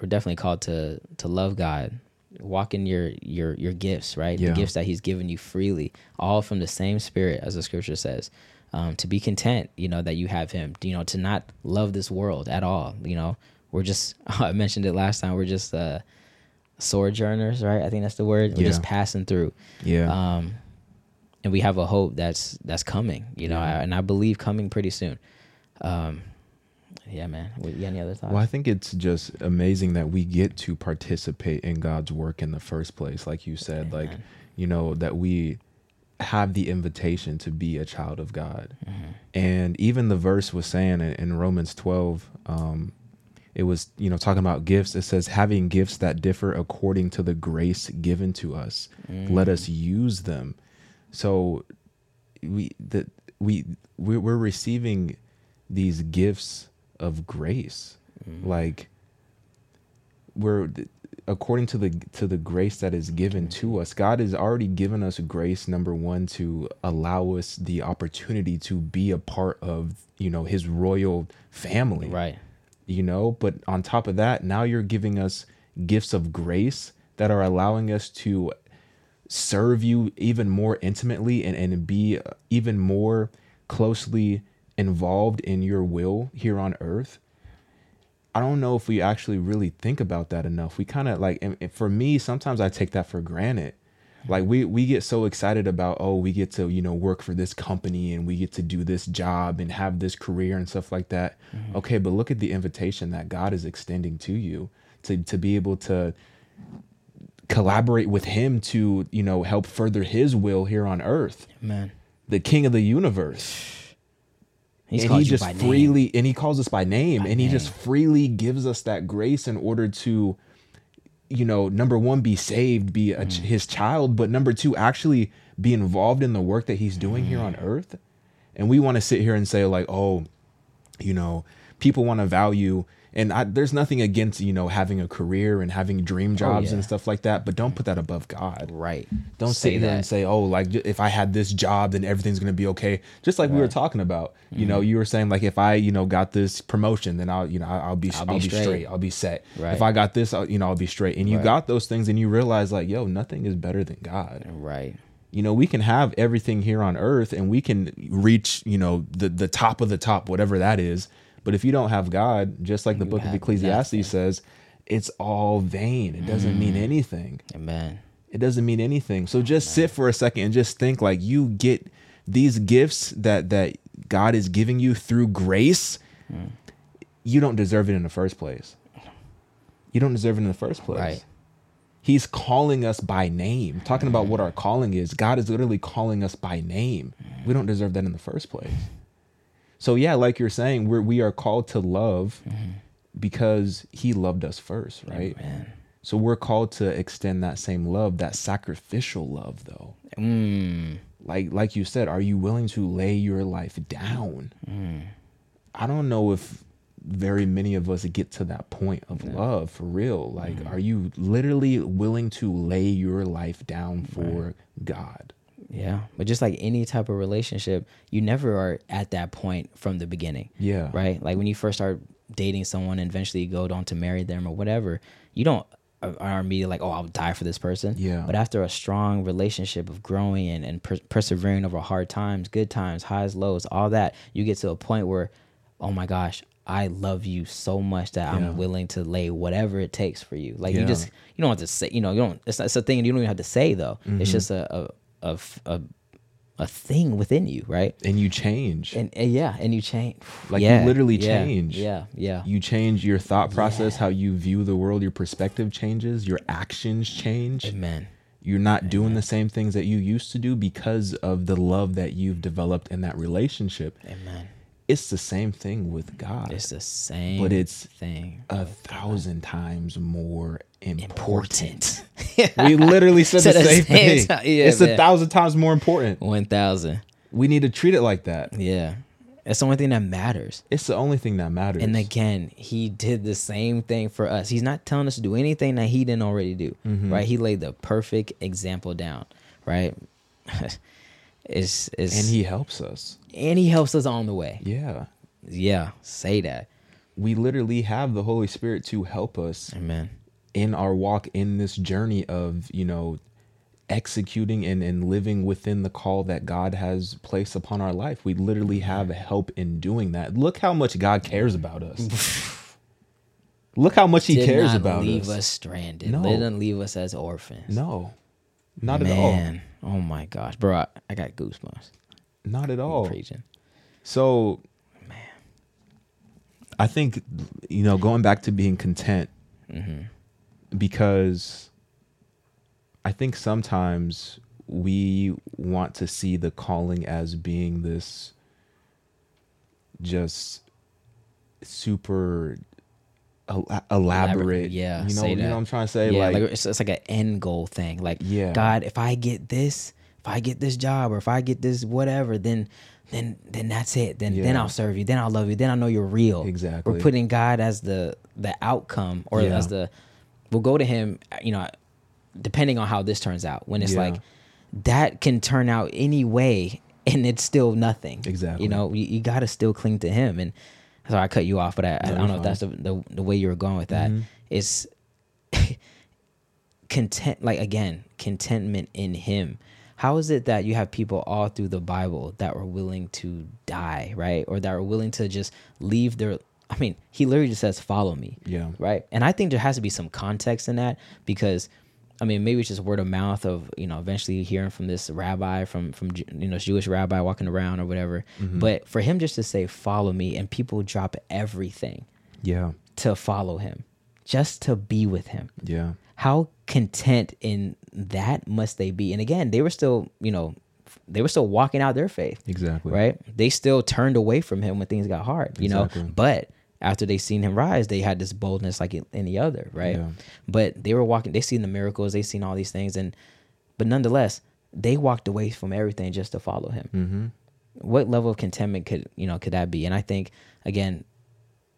we're definitely called to to love God, walk in your your your gifts, right? Yeah. The gifts that He's given you freely, all from the same Spirit, as the Scripture says. Um, to be content, you know, that you have Him. You know, to not love this world at all. You know, we're just I mentioned it last time. We're just uh, sojourners, right? I think that's the word. We're just passing through Yeah. um, and we have a hope that's that's coming, you know, Yeah. and I believe coming pretty soon. Um, yeah, man. You any other thoughts? Well, I think it's just amazing that we get to participate in God's work in the first place. Like you said, like, you know, that we have the invitation to be a child of God. Mm-hmm. And even the verse was saying in, Romans 12, um, it was, you know, talking about gifts. It says, having gifts that differ according to the grace given to us, let us use them. So we, that we, we- we're receiving these gifts of grace. Mm-hmm. Like we're according to the to the grace that is given to mm-hmm. us god has already given us grace number one to allow us the opportunity to be a part of you know his royal family. Right. you know but on top of that now you're giving us gifts of grace that are allowing us to serve you even more intimately and, and be even more closely involved in your will here on earth i don't know if we actually really think about that enough. We kind of like and, and for me sometimes i take that for granted. Like we we get so excited about oh we get to you know work for this company and we get to do this job and have this career and stuff like that. Mm-hmm. Okay but look at the invitation that god is extending to you to to be able to collaborate with him to you know help further his will here on earth. Man. the king of the universe He's and he just by name. freely and he calls us by name By and he just freely gives us that grace in order to you know number one be saved be a, Mm. his child but number two actually be involved in the work that he's doing here Mm. on earth and we want to sit here and say like oh you know people want to value And I, there's nothing against you know having a career and having dream jobs yeah. and stuff like that, but don't put that above God. Right. Don't Say sit here and say, "Oh, like if I had this job, then everything's gonna be okay." Just like we were talking about, you Mm-hmm. know, you were saying like if I, you know, got this promotion, then I'll, you know, I'll, I'll be, I'll be be, straight. straight. I'll be set. Right. If I got this, I'll, you know, I'll be straight. And you Right. got those things, and you realize like, yo, nothing is better than God. Right. You know, we can have everything here on earth, and we can reach, you know, the the top of the top, whatever that is. But if you don't have God, just like the book of Ecclesiastes nothing. says, it's all vain. It doesn't mean Mm. anything. Amen. it doesn't mean anything. So just sit for a second and just think like you get these gifts that that god is giving you through grace mm. you don't deserve it in the first place. You don't deserve it in the first place. Right. he's calling us by name. Talking about what mm. our calling is god is literally calling us by name. We mm. don't deserve that in the first place so yeah like you're saying we're we are called to love because he loved us first right Man. so we're called to extend that same love, that sacrificial love though. Mm. Like like you said, are you willing to lay your life down? Mm. I don't know if very many of us get to that point of love for real. Like Mm. are you literally willing to lay your life down for God? Yeah. But just like any type of relationship, you never are at that point from the beginning. Yeah. Right? Like when you first start dating someone and eventually you go on to marry them or whatever, you don't uh, are immediately like, oh, I'll die for this person. Yeah. But after a strong relationship of growing and, and per- persevering over hard times, good times, highs, lows, all that, you get to a point where, oh my gosh, I love you so much that Yeah. I'm willing to lay whatever it takes for you. Like Yeah. you just you don't have to say, you know, you don't. It's, it's a thing you don't even have to say though. Mm-hmm. It's just a a, a a a thing within you, right? And you change. And, and yeah, and you change. Like, you literally yeah, change. Yeah, yeah. you change your thought process, how you view the world, your perspective changes, your actions change. Amen. You're not doing the same things that you used to do because of the love that you've developed in that relationship. Amen. It's the same thing with God, It's the same, but it's thing. a thousand times more important. Important. We literally said the Said the same same thing. Yeah, it's a thousand times more important. One thousand. We need to treat it like that. Yeah, it's the only thing that matters. It's the only thing that matters. And again, he did the same thing for us. He's not telling us to do anything that he didn't already do. Mm-hmm. Right? He laid the perfect example down. Right? it's it's and he helps us. and he helps us on the way. Yeah. Yeah, say that. We literally have the Holy Spirit to help us Amen. in our walk in this journey of you know executing and, and living within the call that god has placed upon our life we literally have help in doing that look how much god cares about us look how much he Did cares about leave us, us stranded. No. Didn't leave us as orphans. no not at all Man, oh my gosh, bro, I, I got goosebumps. not at all Preaching. so man, i think you know going back to being content mm-hmm. because I think sometimes we want to see the calling as being this just super el- elaborate. Yeah, you know, you know what I'm trying to say. yeah, like, like, it's, it's like an end goal thing. Like, Yeah. God, if I get this, if I get this job, or if I get this whatever, then then then that's it. Then then I'll serve you. Then I'll love you. Then I know you're real. Exactly. We're putting God as the the outcome, or Yeah. as the we'll go to Him. You know, depending on how this turns out. When it's Yeah. like that can turn out any way, and it's still nothing. Exactly. You know, you, you got to still cling to Him. And sorry, I cut you off, but I, I don't know if that's the, the the way you were going with that. Mhm. It's content like again contentment in him how is it that you have people all through the bible that were willing to die right or that were willing to just leave their i mean he literally just says follow me Yeah. right and i think there has to be some context in that because i mean maybe it's just word of mouth of you know eventually hearing from this rabbi from from you know jewish rabbi walking around or whatever mm-hmm. but for him just to say follow me and people drop everything yeah, to follow him just to be with him yeah, how content in that must they be? And again, they were still, you know, they were still walking out their faith, exactly. right? They still turned away from him when things got hard, you Exactly. know. But after they seen him rise, they had this boldness like any other, right? Yeah. But they were walking. They seen the miracles. They seen all these things, and but nonetheless, they walked away from everything just to follow him. Mm-hmm. What level of contentment could you know could that be? And I think again,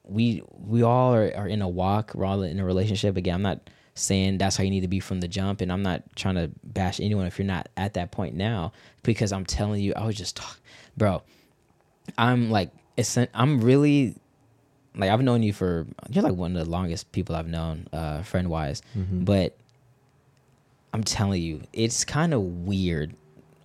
we we all are, are in a walk, we're all in a relationship. Again, I'm not saying that's how you need to be from the jump, and I'm not trying to bash anyone if you're not at that point now, because I'm telling you, I was just talk, bro. I'm like, I'm really like I've known you for you're like one of the longest people I've known, uh, friend wise, Mm-hmm. but I'm telling you, it's kind of weird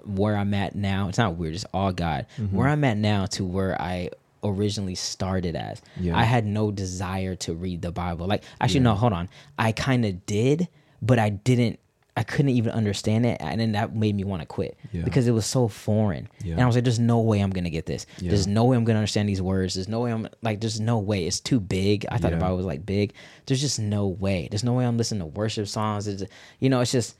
where I'm at now. It's not weird, it's all God. Mm-hmm. Where I'm at now to where I originally started as. Yeah. I had no desire to read the Bible. Like actually no, hold on. I kind of did, but I didn't I couldn't even understand it and then that made me want to quit Yeah. because it was so foreign. Yeah. And I was like there's no way I'm going to get this. Yeah. There's no way I'm going to understand these words. There's no way I'm like there's no way. It's too big. I thought the Bible was like big. There's just no way. There's no way I'm listening to worship songs. It's, you know, it's just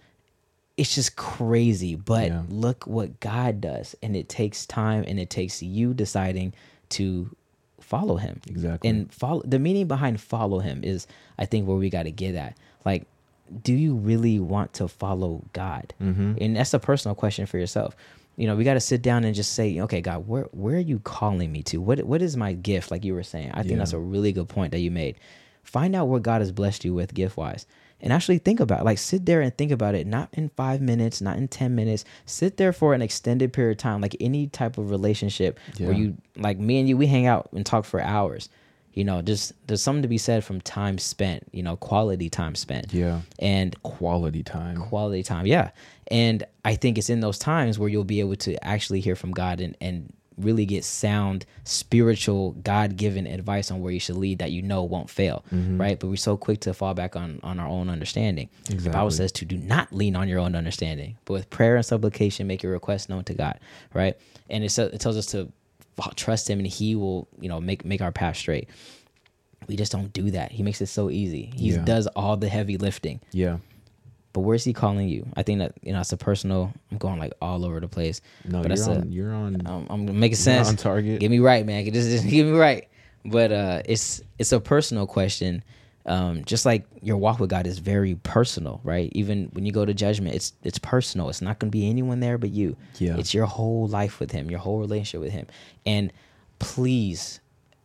it's just crazy. But look what God does, and it takes time, and it takes you deciding to follow Him. Exactly. And follow the meaning behind follow Him is, I think, where we got to get at. Like, do you really want to follow God? Mm-hmm. And that's a personal question for yourself. You know, we got to sit down and just say, okay, God, where where are you calling me to? What what is my gift? Like you were saying, I think Yeah. that's a really good point that you made. Find out what God has blessed you with gift wise, and actually think about it. like sit there and think about it. Not in five minutes, not in ten minutes. Sit there for an extended period of time, like any type of relationship where you like me and you, we hang out and talk for hours. You know, just there's something to be said from time spent. You know, quality time spent. Yeah. And Quality time. quality time yeah and i think it's in those times where you'll be able to actually hear from god and, and really get sound spiritual god-given advice on where you should lead that you know won't fail mm-hmm. right but we're so quick to fall back on on our own understanding the bible says to do not lean on your own understanding but with prayer and supplication make your request known to god right and it, it tells us to trust him and he will you know make make our path straight we just don't do that he makes it so easy he Yeah. does all the heavy lifting Yeah. but where's he calling you? I think that you know it's a personal. I'm going like all over the place. No, but you're on, a, you're on. um, I'm making sense. on target. Get me right, man. Just, just get me right. But uh, it's it's a personal question. Um, just like your walk with God is very personal, right? Even when you go to judgment, it's it's personal. It's not going to be anyone there but you. Yeah. It's your whole life with Him, your whole relationship with Him. And please,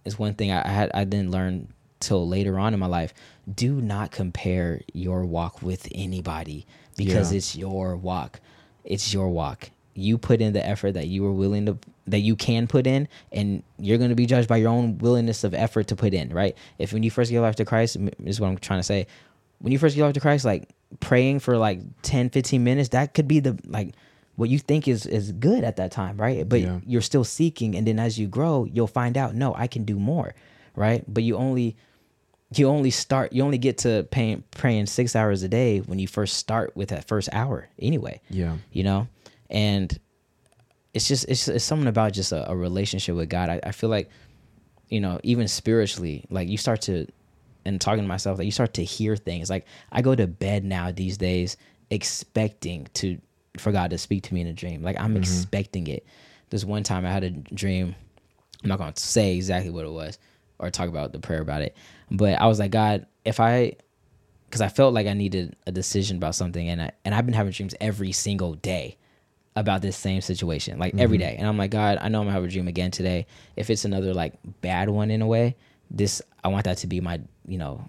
is one thing I, I had I didn't learn till later on in my life. Do not compare your walk with anybody because Yeah. it's your walk. It's your walk. You put in the effort that you were willing to that you can put in and you're going to be judged by your own willingness of effort to put in, right? If when you first give life to Christ, is what I'm trying to say. When you first give life to Christ, like praying for like 10, 15 minutes, that could be the like what you think is is good at that time, right? But Yeah. you're still seeking and then as you grow, you'll find out, no, I can do more, right? But you only you only start you only get to paying, praying six hours a day when you first start with that first hour anyway Yeah. you know and it's just it's, it's something about just a, a relationship with god. I, I feel like you know even spiritually like you start to and talking to myself like you start to hear things. Like i go to bed now these days expecting to for god to speak to me in a dream. Like i'm mm-hmm. expecting it. This one time i had a dream. I'm not going to say exactly what it was or talk about the prayer about it but i was like god if i because I felt like I needed a decision about something, and I, and I've been having dreams every single day about this same situation, like every mm-hmm. day. And I'm like, God, I know I'm gonna have a dream again today. If it's another like bad one in a way, this I want that to be my you know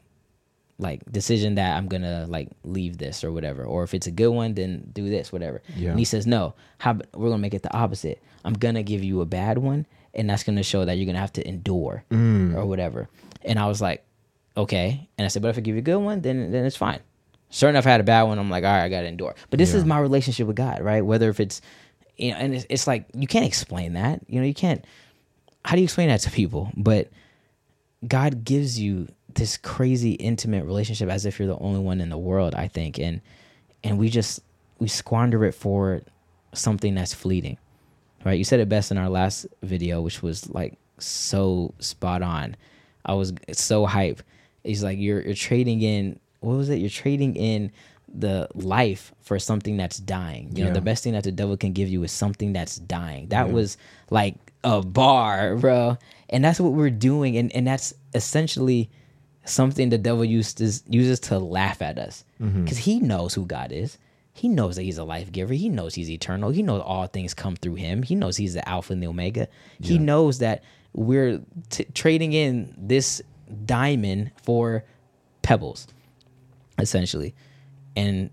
like decision that I'm gonna like leave this or whatever. Or if it's a good one, then do this, whatever. Yeah. And he says, no, how we're gonna make it the opposite. I'm gonna give you a bad one, and that's gonna show that you're gonna have to endure mm. or whatever. And I was like, okay. And I said, but if I give you a good one, then then it's fine. Sure enough, I had a bad one. I'm like, all right, I gotta endure. But this is my relationship with God, right? Whether if it's you know, and it's, it's like you can't explain that. You know, you can't. How do you explain that to people? But God gives you this crazy intimate relationship as if you're the only one in the world, I think. And and we just we squander it for something that's fleeting. Right? You said it best in our last video, which was like so spot on. I was so hype. He's like you're you're trading in what was it? You're trading in the life for something that's dying. You know, the best thing that the devil can give you is something that's dying. That Yeah. was like a bar, bro. And that's what we're doing. And and that's essentially something the devil uses uses to laugh at us. Mm-hmm. Because he knows who God is. He knows that he's a life giver. He knows he's eternal. He knows all things come through him. He knows he's the Alpha and the Omega. He knows that we're t- trading in this diamond for pebbles, essentially. And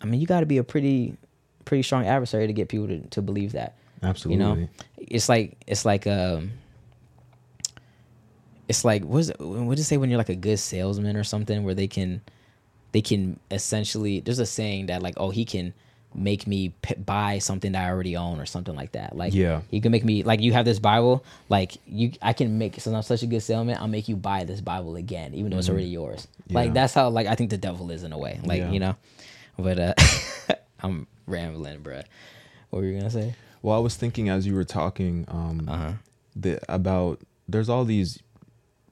I mean, you got to be a pretty pretty strong adversary to get people to, to believe that. Absolutely. You know, it's like it's like um, it's like what's what it say when you're like a good salesman or something where they can they can essentially there's a saying that like oh he can make me p- buy something that I already own or something like that. Like Yeah. you can make me like you have this Bible like you I can make since I'm such a good salesman I'll make you buy this Bible again even though it's already yours. Like that's how like I think the devil is in a way. Like Yeah. you know, but uh I'm rambling, bruh. What were you gonna say? Well, I was thinking as you were talking um, Uh-huh. the, about there's all these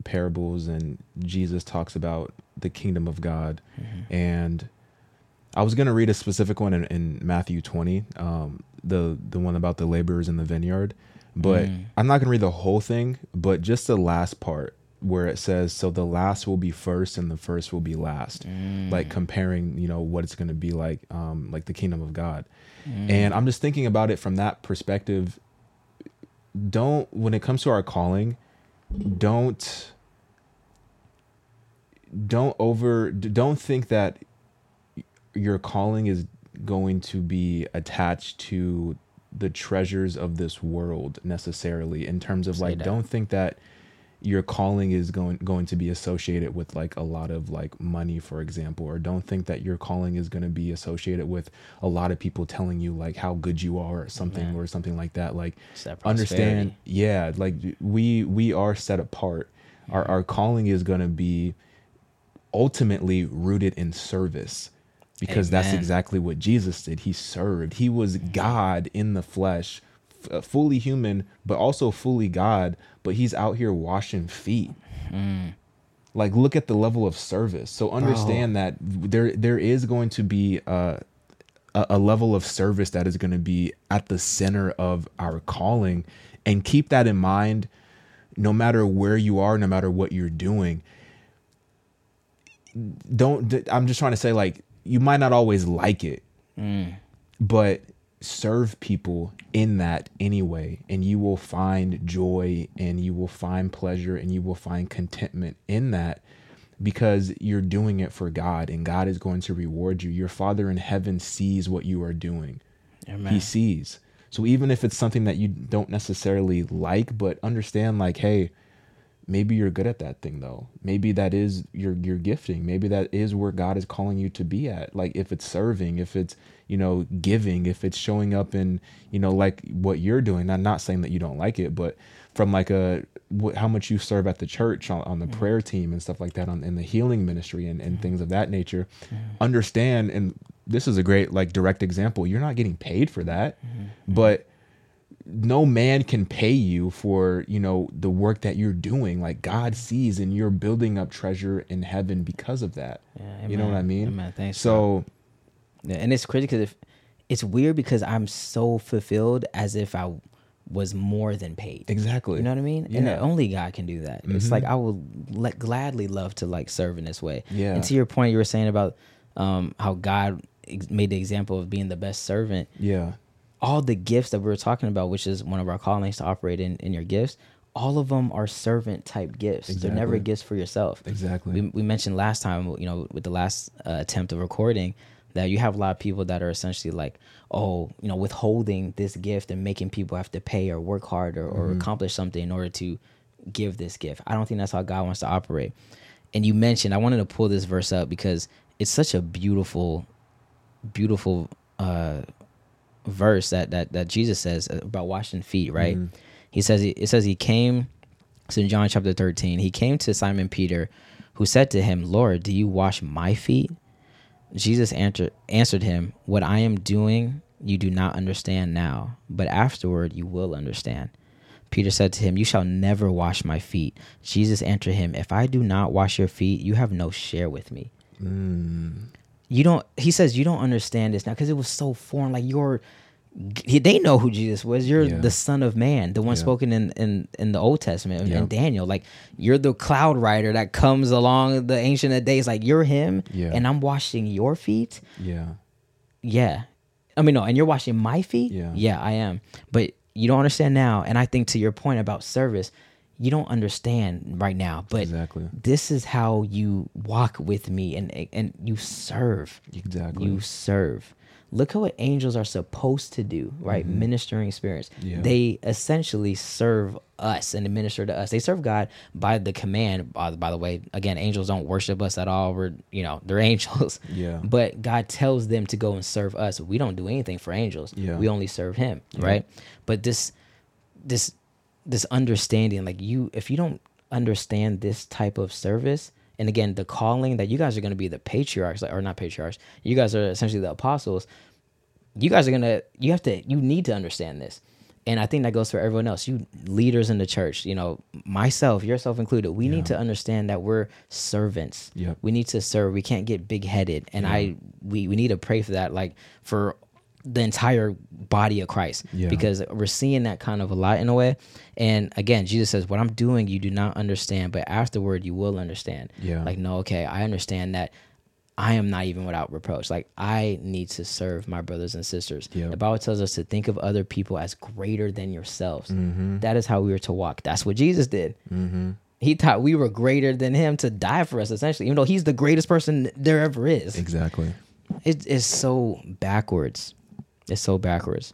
parables and Jesus talks about the kingdom of God, Mm-hmm. and I was gonna read a specific one in, in Matthew 20, um, the the one about the laborers in the vineyard, but Mm. I'm not gonna read the whole thing, but just the last part where it says, "So the last will be first, and the first will be last," Mm. like comparing, you know, what it's gonna be like, um, like the kingdom of God. Mm. And I'm just thinking about it from that perspective. Don't, when it comes to our calling, don't, don't over, don't think that your calling is going to be attached to the treasures of this world necessarily in terms of Say like that. don't think that your calling is going going to be associated with like a lot of like money for example or don't think that your calling is going to be associated with a lot of people telling you like how good you are or something Man. or something like that like that understand yeah like we we are set apart our our calling is going to be ultimately rooted in service because that's exactly what Jesus did. He served. He was God in the flesh, f- uh, fully human, but also fully God. But he's out here washing feet. Mm. Like, look at the level of service. So understand that there there is going to be a, a, a level of service that is going to be at the center of our calling, and keep that in mind. No matter where you are, no matter what you're doing, don't I'm just trying to say like you might not always like it mm. but serve people in that anyway and you will find joy and you will find pleasure and you will find contentment in that because you're doing it for God and God is going to reward you. Your father in heaven sees what you are doing. Amen. he sees. So even if it's something that you don't necessarily like but understand like hey maybe you're good at that thing though. Maybe that is your your gifting. Maybe that is where god is calling you to be at. Like if it's serving if it's you know giving if it's showing up in you know like what you're doing. I'm not saying that you don't like it but from like a wh- how much you serve at the church on, on the mm. prayer team and stuff like that on in the healing ministry and, and things of that nature. Understand and this is a great like direct example you're not getting paid for that mm-hmm. but no man can pay you for you know the work that you're doing like god sees and you're building up treasure in heaven because of that Yeah, you know what i mean Amen. Thanks, so Yeah, and it's crazy because it's weird because I'm so fulfilled as if I was more than paid. exactly You know what I mean? And Yeah. Mm-hmm. only God can do that. It's like I will let, gladly love to like serve in this way. Yeah. And to your point, you were saying about um, how God ex- made the example of being the best servant. yeah All the gifts that we were talking about, which is one of our callings to operate in in your gifts, all of them are servant type gifts. They're never gifts for yourself. Exactly. We, we mentioned last time, you know, with the last uh, attempt of recording, that you have a lot of people that are essentially like, oh, you know, withholding this gift and making people have to pay or work hard or, or accomplish something in order to give this gift. I don't think that's how God wants to operate. And you mentioned, I wanted to pull this verse up because it's such a beautiful, beautiful uh, verse that that that Jesus says about washing feet. Right? Mm-hmm. He says it says he came. It's in John chapter thirteen. He came to Simon Peter, who said to him, "Lord, do you wash my feet?" Jesus answered answered him, "What I am doing, you do not understand now, but afterward you will understand." Peter said to him, You shall never wash my feet. Jesus answered him, If I do not wash your feet, you have no share with me. Mm. You don't, he says, You don't understand this now because it was so foreign. Like, you're, they know who Jesus was. You're Yeah. the Son of Man, the one Yeah. spoken in, in, in the Old Testament, Yeah. in Daniel. Like, you're the cloud rider that comes along the Ancient of Days. Like, you're him, Yeah. and I'm washing your feet. yeah Yeah. I mean, no, and you're washing my feet? Yeah. Yeah, I am. But you don't understand now. And I think to your point about service, you don't understand right now, but Exactly. this is how you walk with me and and you serve. Exactly. You serve. Look at what angels are supposed to do, right? Ministering spirits. Mm-hmm. Yeah. They essentially serve us and minister to us. They serve God by the command. By, by the way, again, angels don't worship us at all. We're, you know, they're angels. Yeah. But God tells them to go and serve us. We don't do anything for angels. Yeah. We only serve Him, right? But this, this, this understanding, like you, if you don't understand this type of service, and again, the calling that you guys are going to be the patriarchs, like, or not patriarchs, you guys are essentially the apostles. You guys are gonna, you have to, you need to understand this, and I think that goes for everyone else. You leaders in the church, you know, myself, yourself included. We need to understand that we're servants. Yep. We need to serve. We can't get big headed, and I, we, we need to pray for that, like for the entire body of Christ Yeah. because we're seeing that kind of a lot in a way. And again, Jesus says, What I'm doing, you do not understand, but afterward, you will understand. Yeah. Like, no, okay, I understand that I am not even without reproach. Like, I need to serve my brothers and sisters. Yeah. The Bible tells us to think of other people as greater than yourselves. Mm-hmm. That is how we are to walk. That's what Jesus did. He thought we were greater than him to die for us, essentially, even though he's the greatest person there ever is. Exactly. It is so backwards. It's so backwards.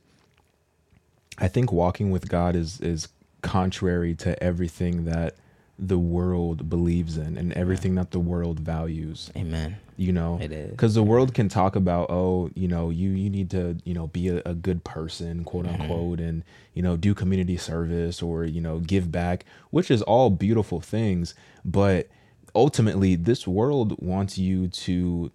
I think walking with God is is contrary to everything that the world believes in and everything that the world values. Amen. You know, It is. because the world can talk about, oh, you know, you you need to, you know, be a, a good person, quote Mm-hmm. unquote, and you know, do community service or you know, give back, which is all beautiful things, but ultimately, this world wants you to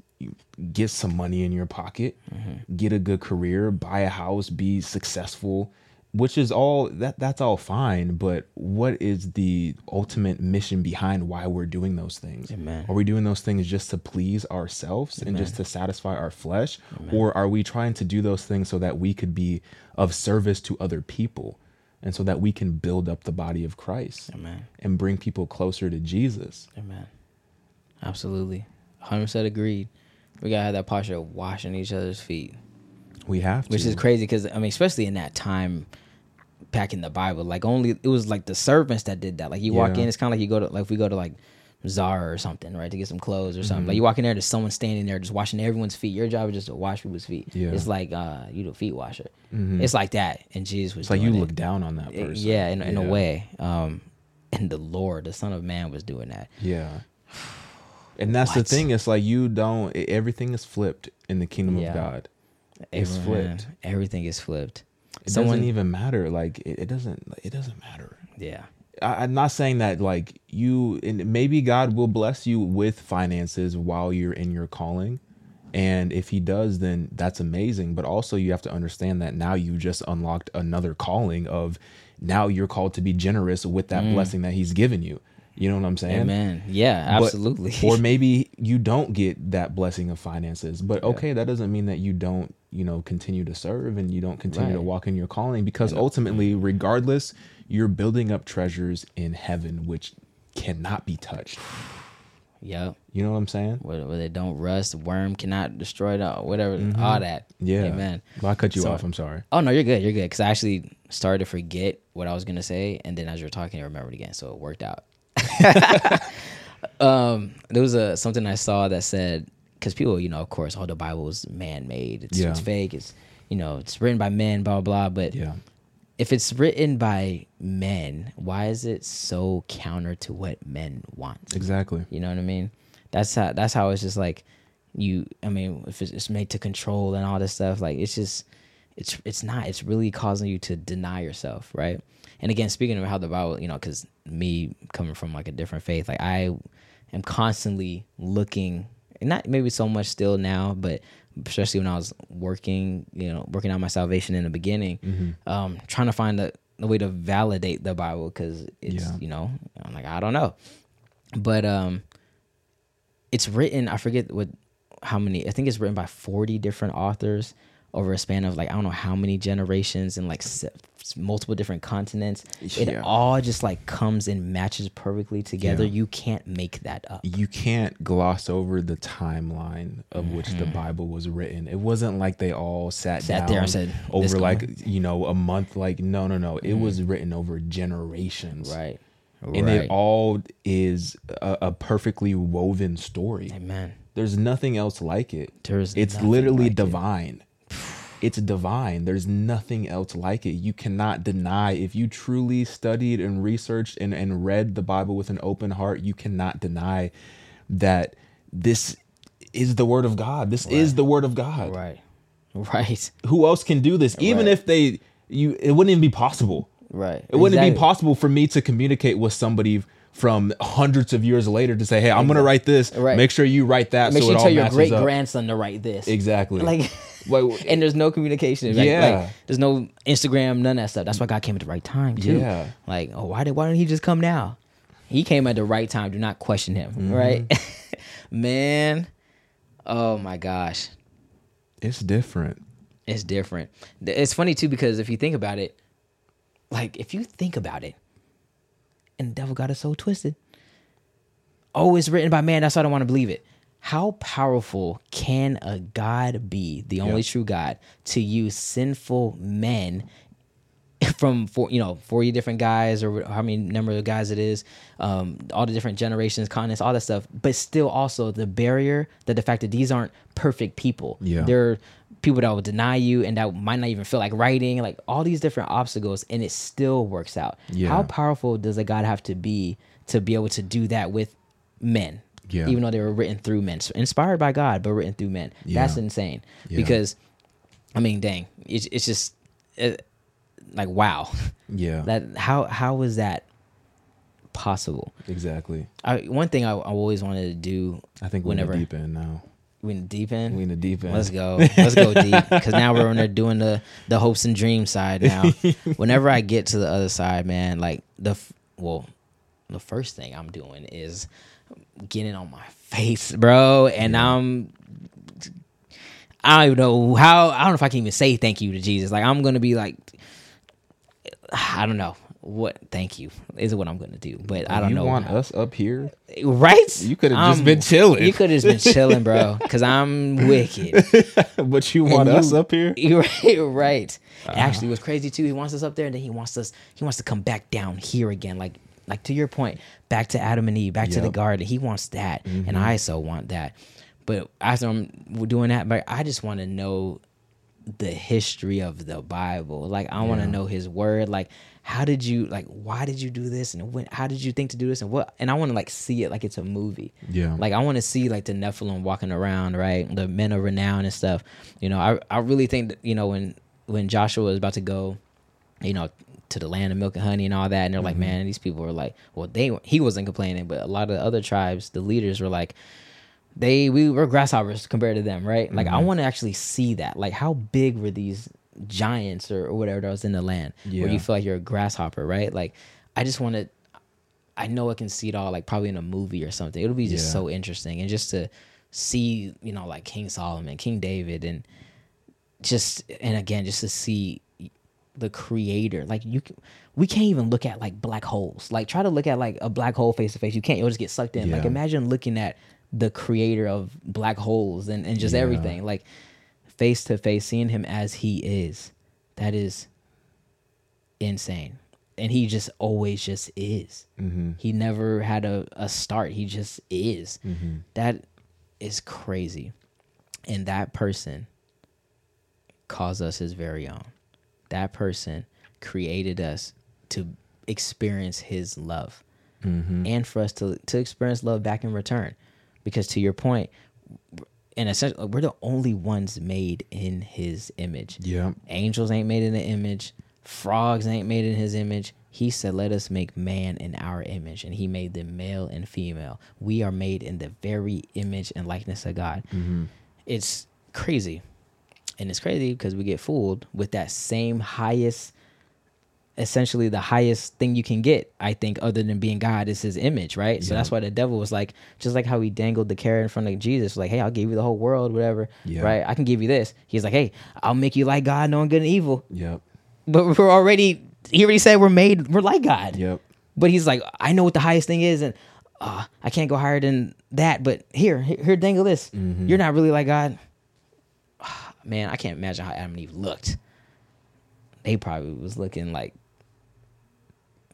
get some money in your pocket, Mm-hmm. get a good career, buy a house, be successful, which is all that that's all fine, but what is the ultimate mission behind why we're doing those things? Amen. Are we doing those things just to please ourselves and just to satisfy our flesh? Or are we trying to do those things so that we could be of service to other people and so that we can build up the body of Christ Amen. and bring people closer to Jesus? Amen. Absolutely. 100% agreed. We got to have that posture of washing each other's feet, We have to. which is crazy because, I mean, especially in that time back in the Bible, like only, it was like the servants that did that. Like you walk Yeah. in, it's kind of like you go to, like, if we go to like Zara or something, right, to get some clothes or Mm-hmm. something. Like you walk in there, there's someone standing there just washing everyone's feet. Your job is just to wash people's feet. Yeah. It's like, uh, you the feet washer. It's like that. And Jesus was It's like you it. look down on that It- person. Yeah, in, in a way. Um, and the Lord, the Son of Man, was doing that. Yeah. And that's the thing. It's like you don't. Everything is flipped in the kingdom Yeah. of God. It's flipped. Everything is flipped. It Someone, doesn't even matter. Like it, it doesn't. It doesn't matter. yeah, I, I'm not saying that like you. And maybe God will bless you with finances while you're in your calling. And if he does, then that's amazing. But also, you have to understand that now you just unlocked another calling of now you're called to be generous with that mm. blessing that he's given you. You know what I'm saying? Amen. Yeah, But- absolutely. or maybe you don't get that blessing of finances, but okay, that doesn't mean that you don't, you know, continue to serve and you don't continue to walk in your calling because ultimately, regardless, you're building up treasures in heaven which cannot be touched. yep. You know what I'm saying? Where, where they don't rust, worm cannot destroy it, all, whatever, all that. Mm-hmm. Yeah. Amen. Well, I cut you So- off. I'm sorry. Oh no, you're good. You're good. Because I actually started to forget what I was gonna say, and then as you're talking, I remembered again. So it worked out. um, there was a something I saw that said because people, you know, of course, all the Bible is man made. It's, Yeah. it's fake. It's you know, it's written by men. Blah blah. blah. But Yeah. if it's written by men, why is it so counter to what men want? Exactly. You know what I mean? That's how that's how it's just like you. I mean, if it's, it's made to control and all this stuff, like it's just it's it's not. It's really causing you to deny yourself, right? And again, speaking of how the Bible, you know, because me coming from like a different faith, like I am constantly looking, and not maybe so much still now, but especially when I was working, you know, working on my salvation in the beginning, um, trying to find a, a way to validate the Bible because it's Yeah. you know, I'm like I don't know, but um, it's written. I forget what how many. I think it's written by forty different authors over a span of like I don't know how many generations and like multiple different continents. It Yeah. all just like comes and matches perfectly together. Yeah. You can't make that up. you can't gloss over the timeline of which the Bible was written. It wasn't like they all sat, Mm-hmm. Sat down there and said, "This over like you know a month. Like no, no, no. It was written over generations. Right. and Right. it all is a, a perfectly woven story. Amen. There's nothing else like it. There's it's literally like it. It's divine. There's nothing else like it. You cannot deny if you truly studied and researched and, and read the Bible with an open heart, you cannot deny that this is the word of God. This is the word of God. Right. Right. Who else can do this? Even Right. if they you it wouldn't even be possible. Right. It wouldn't be possible for me to communicate with somebody from hundreds of years later to say, "Hey, I'm going to write this. Right. Make sure you write that Make so sure you tell your great up." grandson to write this. Exactly. Like, Like, and there's no communication. Like, Yeah. like, there's no Instagram, none of that stuff. That's why God came at the right time too. Yeah. Like, oh, why did why didn't he just come now? He came at the right time. Do not question him. Mm-hmm. Right, man. Oh my gosh, it's different. it's different. It's funny too because if you think about it, like if you think about it, and the devil got us so twisted. Oh, it's written by man. That's why I don't want to believe it. How powerful can a God be, the only true God, to use sinful men from four, you know, forty different guys or how many number of guys it is, um, all the different generations, continents, all that stuff, but still also the barrier that the fact that these aren't perfect people. Yeah. they're people that will deny you and that might not even feel like writing, like all these different obstacles, and it still works out. Yeah. How powerful does a God have to be to be able to do that with men? Yeah. Even though they were written through men, So inspired by God, but written through men. That's insane. Yeah. Because, I mean, dang, it's, it's just it, like wow. Yeah. That how how is that possible? exactly. I, one thing I, I always wanted to do. I think whenever in deep end now. We in the deep end. We in the deep end. Let's go. Let's go deep because now we're on there doing the the hopes and dreams side. Now, whenever I get to the other side, man, like the well, the first thing I'm doing is getting on my face, bro, and I'm. I don't even know how. I don't know if I can even say thank you to Jesus. Like I'm gonna be like, I don't know what. Thank you is what I'm gonna do, but I don't you know. You want how- us up here? right? You coulda just been chilling. You could have just been chilling, bro, because I'm wicked. but you want And us you- up here? You're right. Right. Uh-huh. Actually, what's crazy too? He wants us up there, and then he wants us. He wants to come back down here again, like like to your point, back to Adam and Eve, back to the Mm-hmm. garden. He wants that, and I so want that. But after I'm doing that, but I just want to know the history of the Bible. Like I want to know His Word. Like how did you like? Why did you do this? And when? How did you think to do this? And what? And I want to like see it like it's a movie. Yeah. Like I want to see like the Nephilim walking around, right? The men of renown and stuff. You know, I I really think that you know when when Joshua was about to go, you know, to the land of milk and honey and all that, and they're like, mm-hmm. man, these people were like, well, they he wasn't complaining, but a lot of the other tribes, the leaders were like, they we were grasshoppers compared to them, right? Like I mm-hmm. want to actually see that. Like how big were these giants or, or whatever that was in the land where you feel like you're a grasshopper, right? Like I just want to. I know I can see it all like probably in a movie or something. It'll be just Yeah. so interesting and just to see you know like King Solomon, King David, and just and again just to see the creator like you can, we can't even look at like black holes like try to look at like a black hole face to face you can't you'll just get sucked in like imagine looking at the creator of black holes and, and just Yeah. everything like face to face seeing him as he is that is insane. And he just always just is. Mm-hmm. he never had a, a start. He just is. Mm-hmm. that is crazy. And that person calls us his very own. That person created us to experience his love. Mm-hmm. and for us to to experience love back in return. Because to your point in a sense we're the only ones made in his image. Yeah. angels ain't made in the image. Frogs ain't made in his image. He said let us make man in our image and he made them male and female. We are made in the very image and likeness of god. Mm-hmm. it's crazy. And it's crazy because we get fooled with that same highest essentially the highest thing you can get i think other than being god is his image right? So that's why the devil was like just like how he dangled the carrot in front of jesus like hey i'll give you the whole world whatever Yeah. right? I can give you this. He's like hey i'll make you like god knowing good and evil. Yep. but we're already he already said we're made we're like god. Yep. but he's like i know what the highest thing is and uh, i can't go higher than that but here here, here dangle this. Mm-hmm. you're not really like god. Man i can't imagine how adam and eve looked they probably was looking like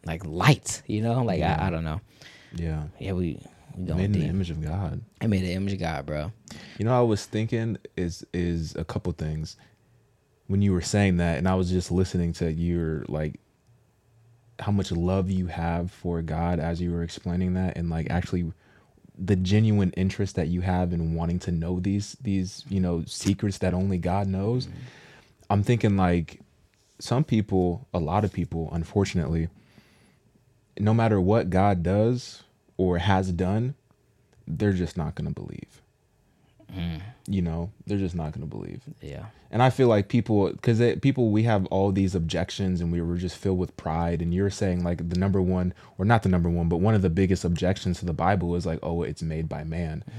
like light. You know, like Yeah. I, I don't know. Yeah. Yeah, we we going Made in the image of God. I made the image of God, bro. You know, I was thinking is is a couple things when you were saying that, and I was just listening to your like how much love you have for God as you were explaining that, and like actually the genuine interest that you have in wanting to know these these you know secrets that only God knows. Mm-hmm. I'm thinking like some people, a lot of people, unfortunately, no matter what God does or has done, they're just not going to believe. Mm. You know, they're just not going to believe. Yeah. And I feel like people, because people, we have all these objections and we were just filled with pride. And you're saying, like, the number one, or not the number one, but one of the biggest objections to the Bible is like, oh, it's made by man. Mm.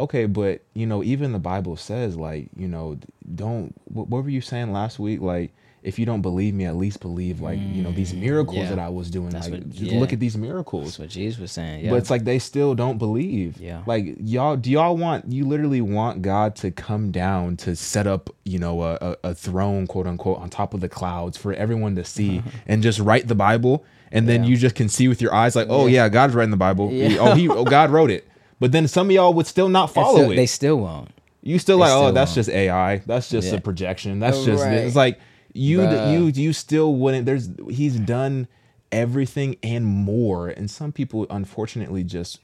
Okay, but, you know, even the Bible says, like, you know, don't, what, what were you saying last week? Like, if you don't believe me, at least believe, like, you know, these mm, miracles yeah. that I was doing. That's like, what- just yeah. look at these miracles. That's what Jesus was saying. Yeah. But it's like they still don't believe. Yeah. Like y'all, do y'all want you literally want God to come down to set up, you know, a, a, a throne, quote unquote, on top of the clouds for everyone to see mm-hmm. and just write the Bible, and then you just can see with your eyes, like, oh yeah, God's writing the Bible. Yeah. Oh, he, oh, God wrote it. But then some of y'all would still not follow still- it. They still won't. You still They like, oh, still that's won't. just AI. That's just a projection. That's just Right. it's like you Bruh. you you still wouldn't. There's he's done everything and more, and some people unfortunately just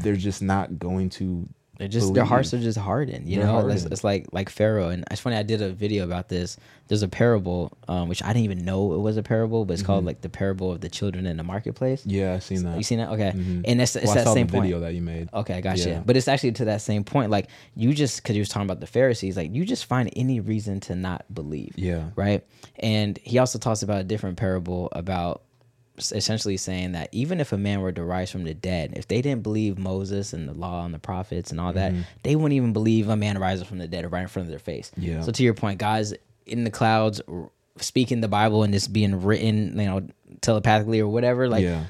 they're just not going to. They're just their hearts are just hardened. You They're know, it's, hardened. it's like like Pharaoh. And it's funny. I did a video about this. There's a parable, um, which I didn't even know it was a parable, but it's called like the parable of the children in the marketplace. Yeah, I've seen that. You seen that? Okay. Mhm. And it's, it's Well, I that saw same video that you made. Okay, I got you. Yeah. But it's actually to that same point. Like you just because you was talking about the Pharisees, like you just find any reason to not believe. Yeah. Right. And he also talks about a different parable about essentially saying that even if a man were to rise from the dead, if they didn't believe Moses and the law and the prophets and all that, Mm-hmm. they wouldn't even believe a man rising from the dead right in front of their face. Yeah. So to your point, guys in the clouds speaking the Bible and it's being written, you know, telepathically or whatever, like yeah,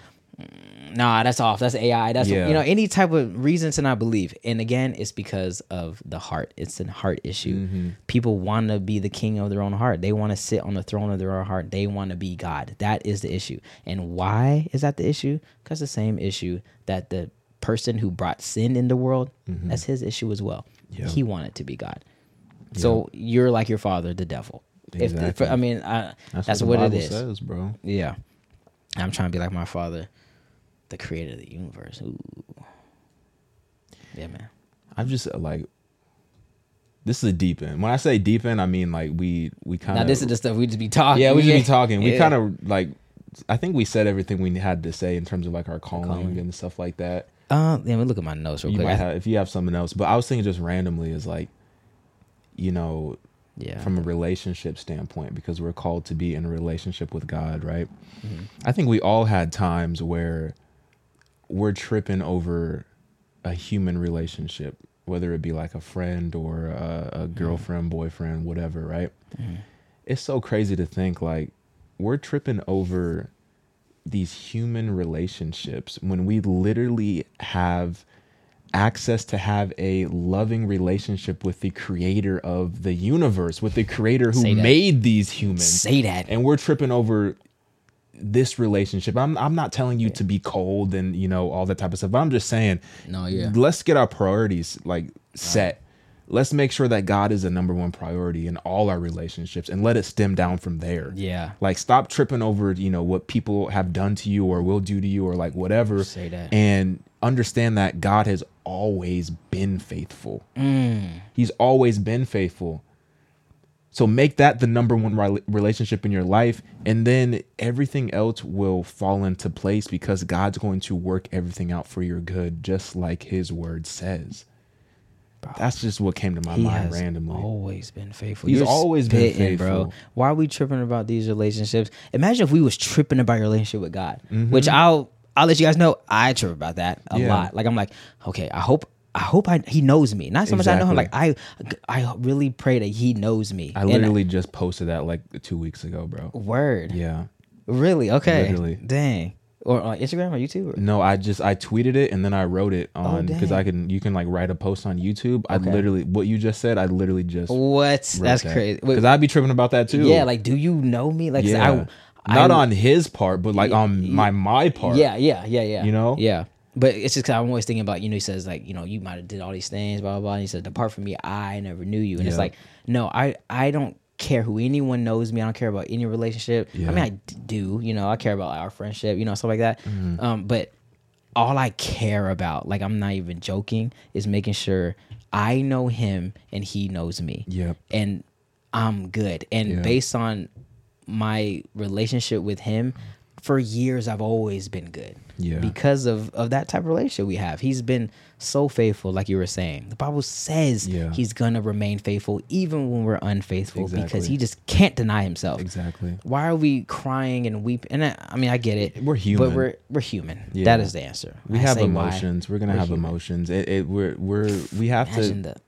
nah, that's off. That's AI. That's Yeah. you know any type of reason to not believe. And again, it's because of the heart. It's a heart issue. Mm-hmm. People want to be the king of their own heart. They want to sit on the throne of their own heart. They want to be God. That is the issue. And why is that the issue? Because the same issue that the person who brought sin in the world, that's his issue as well. Mm-hmm. Yeah. He wanted to be God. So you're like your father, the devil. Exactly. if I mean, I, that's, that's, what, what, it says, bro. Yeah. I'm trying to be like my father, the creator of the universe. Ooh. Yeah, man. I'm just uh, like. This is a deep end. When I say deep end, I mean like we we kind of. Now this is the stuff we just be talking. yeah we just be talking. We Yeah. kind of like I think we said everything we had to say in terms of like our calling, calling. and stuff like that. Uh, let me look at my notes real you quick. might have if you have something else, but I was thinking just randomly is like, you know, yeah. from a relationship standpoint because we're called to be in a relationship with God, right? Mm-hmm. I think we all had times where we're tripping over a human relationship, whether it be like a friend or a, a mm-hmm. girlfriend, boyfriend, whatever, right? Mm-hmm. It's so crazy to think like we're tripping over these human relationships when we literally have access to have a loving relationship with the creator of the universe, with the creator who made these humans. Say that. And we're tripping over this relationship. I'm I'm not telling you to be cold and you know all that type of stuff. But I'm just saying, No, yeah. let's get our priorities like set. Let's make sure that God is the number one priority in all our relationships and let it stem down from there. Yeah. Like stop tripping over, you know, what people have done to you or will do to you or like whatever. Say that. And understand that God has always been faithful. Mm. He's always been faithful. So make that the number one rela- relationship in your life, and then everything else will fall into place because God's going to work everything out for your good, just like His word says. That's just what came to my He mind has randomly. always been faithful. He's always been spitting, bro. faithful. Why are we tripping about these relationships? Imagine if we was tripping about your relationship with God, Mm-hmm. which I'll I'll let you guys know. I trip about that a Yeah. lot. Like I'm like, okay, I hope I hope I he knows me. Not so much I know him. Like I I really pray that he knows me. I literally just posted that like two weeks ago, bro. word. Yeah. Really? Okay. Literally. Dang. Or on Instagram or YouTube? Or? No, I just I tweeted it and then I wrote it oh, on because dang. I can you can like write a post on YouTube. I literally what you just said. I literally just What? That's crazy. Because I'd be tripping about that too. Yeah, like, do you know me? Like Yeah. not I- on his part, but like on my my part. Yeah, yeah, yeah, yeah. You know? Yeah. But it's just because I'm always thinking about, you know, he says like, you know, you might have did all these things, blah blah blah. And he says, depart from me, I never knew you. And it's like, no, I I don't care who anyone knows me. I don't care about any relationship. I mean, I d- do, you know, I care about our friendship, you know, stuff like that. Mm-hmm. Um, but all I care about, like I'm not even joking, is making sure I know him and he knows me. Yep. And I'm good. And Yeah. based on my relationship with him, for years I've always been good. Yeah. Because of, of that type of relationship we have. He's been so faithful, like you were saying. The Bible says Yeah. he's gonna remain faithful even when we're unfaithful exactly. because he just can't deny himself. Exactly. Why are we crying and weeping? And I, I mean, I get it. We're human. but we're we're human. Yeah. That is the answer. We I have say why. emotions. We're gonna have human. emotions. It, it we're we're we have Imagine to. the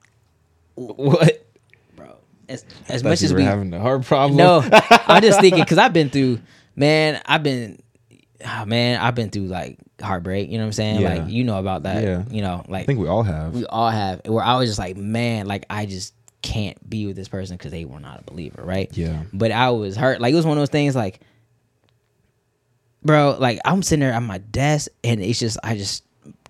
what, bro. As as much as were we having a heart problem. no, I'm just thinking because I've been through, man. I've been, ah, man. I've been through like heartbreak. You know what I'm saying? Yeah. Like you know about that. Yeah. You know, like I think we all have. we all have. Where I was just like, man, like I just can't be with this person because they were not a believer, right? Yeah. But I was hurt. Like it was one of those things. Like, bro, like I'm sitting there at my desk and it's just, I just,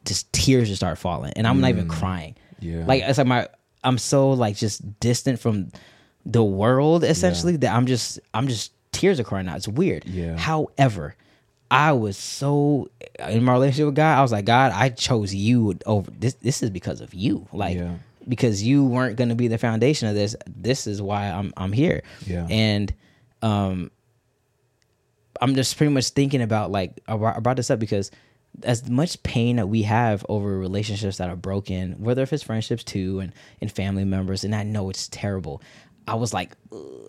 just tears just start falling, and I'm not even crying. Mm. Yeah. Like it's like my, I'm so like just distant from the world essentially that I'm just, I'm just tears are crying out. It's weird. Yeah. However. I was so in my relationship with God. I was like, God, I chose you over this. This is because of you. Like, Yeah. because you weren't going to be the foundation of this. This is why I'm I'm here. Yeah. And um, I'm just pretty much thinking about like I brought I brought this up because as much pain that we have over relationships that are broken, whether if it's friendships too and and family members, and I know it's terrible. I was like,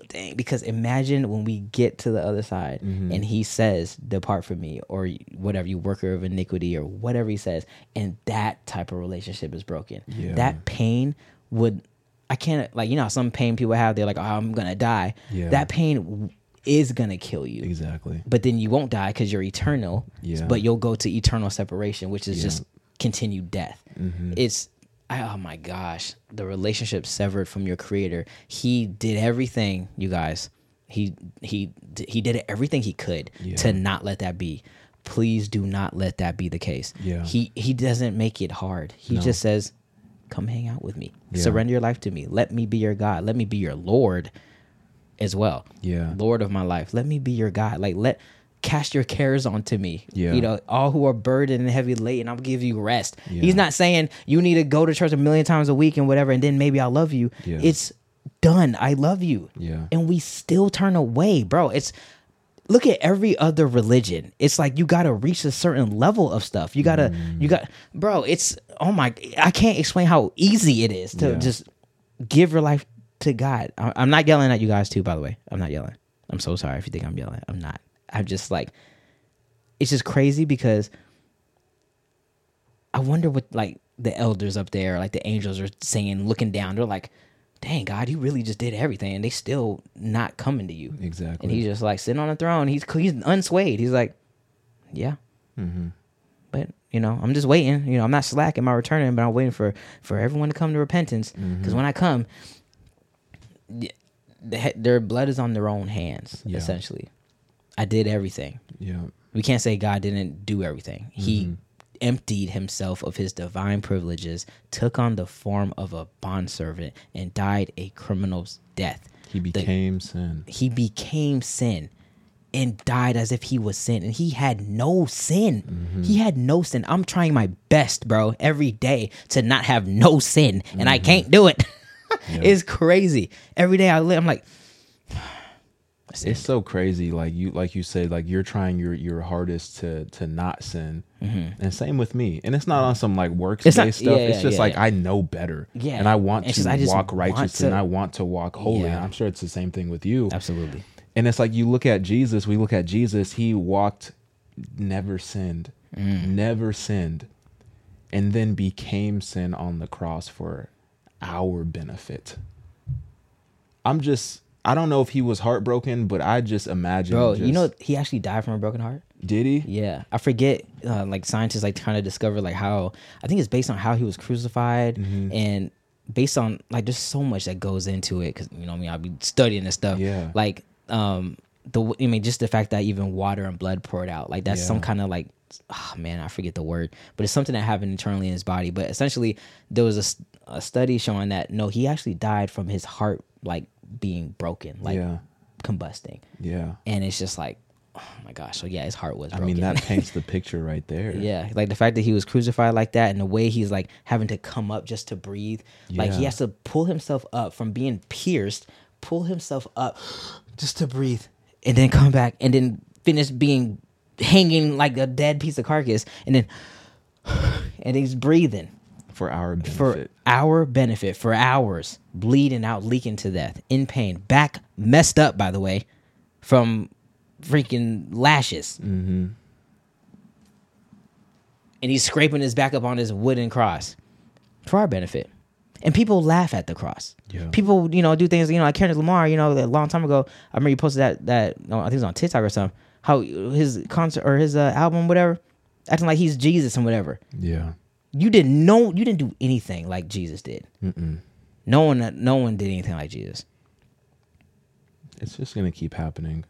dang, because imagine when we get to the other side Mm-hmm. and he says, Depart from me, or whatever, you worker of iniquity, or whatever he says, and that type of relationship is broken. Yeah. That pain would, I can't, like, you know, some pain people have, they're like, oh, I'm gonna die. Yeah. That pain is gonna kill you exactly. but then you won't die because you're eternal. Yeah. But you'll go to eternal separation, which is Yeah. just continued death. Mm-hmm. It's I, oh my gosh, the relationship severed from your creator. He did everything, you guys. He he he did everything he could Yeah. to not let that be. Please do not let that be the case. Yeah. He he doesn't make it hard. He No. just says, "Come hang out with me. Yeah. Surrender your life to me. Let me be your God. Let me be your Lord." As well. Yeah. Lord of my life. Let me be your God. Like let cast your cares onto me. Yeah. You know, all who are burdened and heavy laden, I'll give you rest. Yeah. He's not saying you need to go to church a million times a week and whatever, and then maybe I'll love you. Yeah. It's done. I love you. Yeah. And we still turn away, bro. It's look at every other religion. It's like you gotta reach a certain level of stuff. You gotta Mm. you got bro, it's oh my I can't explain how easy it is to Yeah. just give your life to God. I'm not yelling at you guys too, by the way. I'm not yelling. I'm so sorry if you think I'm yelling. I'm not. I'm just like, it's just crazy because I wonder what like the elders up there, like the angels are saying, looking down. They're like, dang, God, you really just did everything. And they still not coming to you. Exactly. And he's just like sitting on the throne. He's, he's unswayed. He's like, yeah. Mm-hmm. But you know, I'm just waiting. You know, I'm not slacking my returning, but I'm waiting for for everyone to come to repentance. Because Mm-hmm. when I come, the their blood is on their own hands. Yeah. Essentially, I did everything. Yeah. We can't say God didn't do everything. He Mm-hmm. emptied himself of his divine privileges, took on the form of a bondservant, and died a criminal's death. He The- became sin. he became sin and died as if he was sin and he had no sin Mm-hmm. he had no sin i'm trying my best bro every day to not have no sin and Mm-hmm. i can't do it it's crazy every day i live i'm like It's so crazy. Like you, like you said, like you're trying your your hardest to to not sin, and same with me. And it's not on some like works Mm-hmm. Based stuff. yeah, it's yeah, just yeah, like. I know better. Yeah. and I want It's to just- I walk want righteous, to- and I want to walk holy. I'm sure it's the same thing with you. absolutely And it's like you look at Jesus. We look at Jesus. He walked, never sinned, Mm. never sinned, and then became sin on the cross for our benefit. I'm just. I don't know if he was heartbroken, but I just imagine. bro just- you know he actually died from a broken heart did he? yeah i forget uh, like scientists like kind of discover like how i think it's based on how he was crucified Mm-hmm. and based on like there's so much that goes into it because you know i mean i'll be studying this stuff Yeah. like um the I mean, just the fact that even water and blood poured out, like that's some kind of like, oh man, I forget the word, but it's something that happened internally in his body. But essentially, there was a, a study showing that no, he actually died from his heart like being broken, like yeah. combusting, Yeah. and it's just like, oh my gosh, so yeah, his heart was. I mean, that paints the picture right there. Yeah, like the fact that he was crucified like that, and the way he's like having to come up just to breathe. Like he has to pull himself up from being pierced, pull himself up just to breathe, and then come back, and then finish being hanging like a dead piece of carcass, and then and he's breathing For our benefit. for our benefit for hours, bleeding out, leaking to death, in pain, back messed up by the way, from freaking lashes. mm-hmm. and he's scraping his back up on his wooden cross for our benefit. And people laugh at the cross. Yeah. People, you know, do things, you know, like Kendrick Lamar, you know, a long time ago. I remember you posted that, that no, I think it was on TikTok or something. How his concert or his uh, album, whatever, acting like he's Jesus and whatever. Yeah. You didn't know, you didn't do anything like Jesus did. Mm-mm. No one, no one did anything like Jesus. It's just going to keep happening.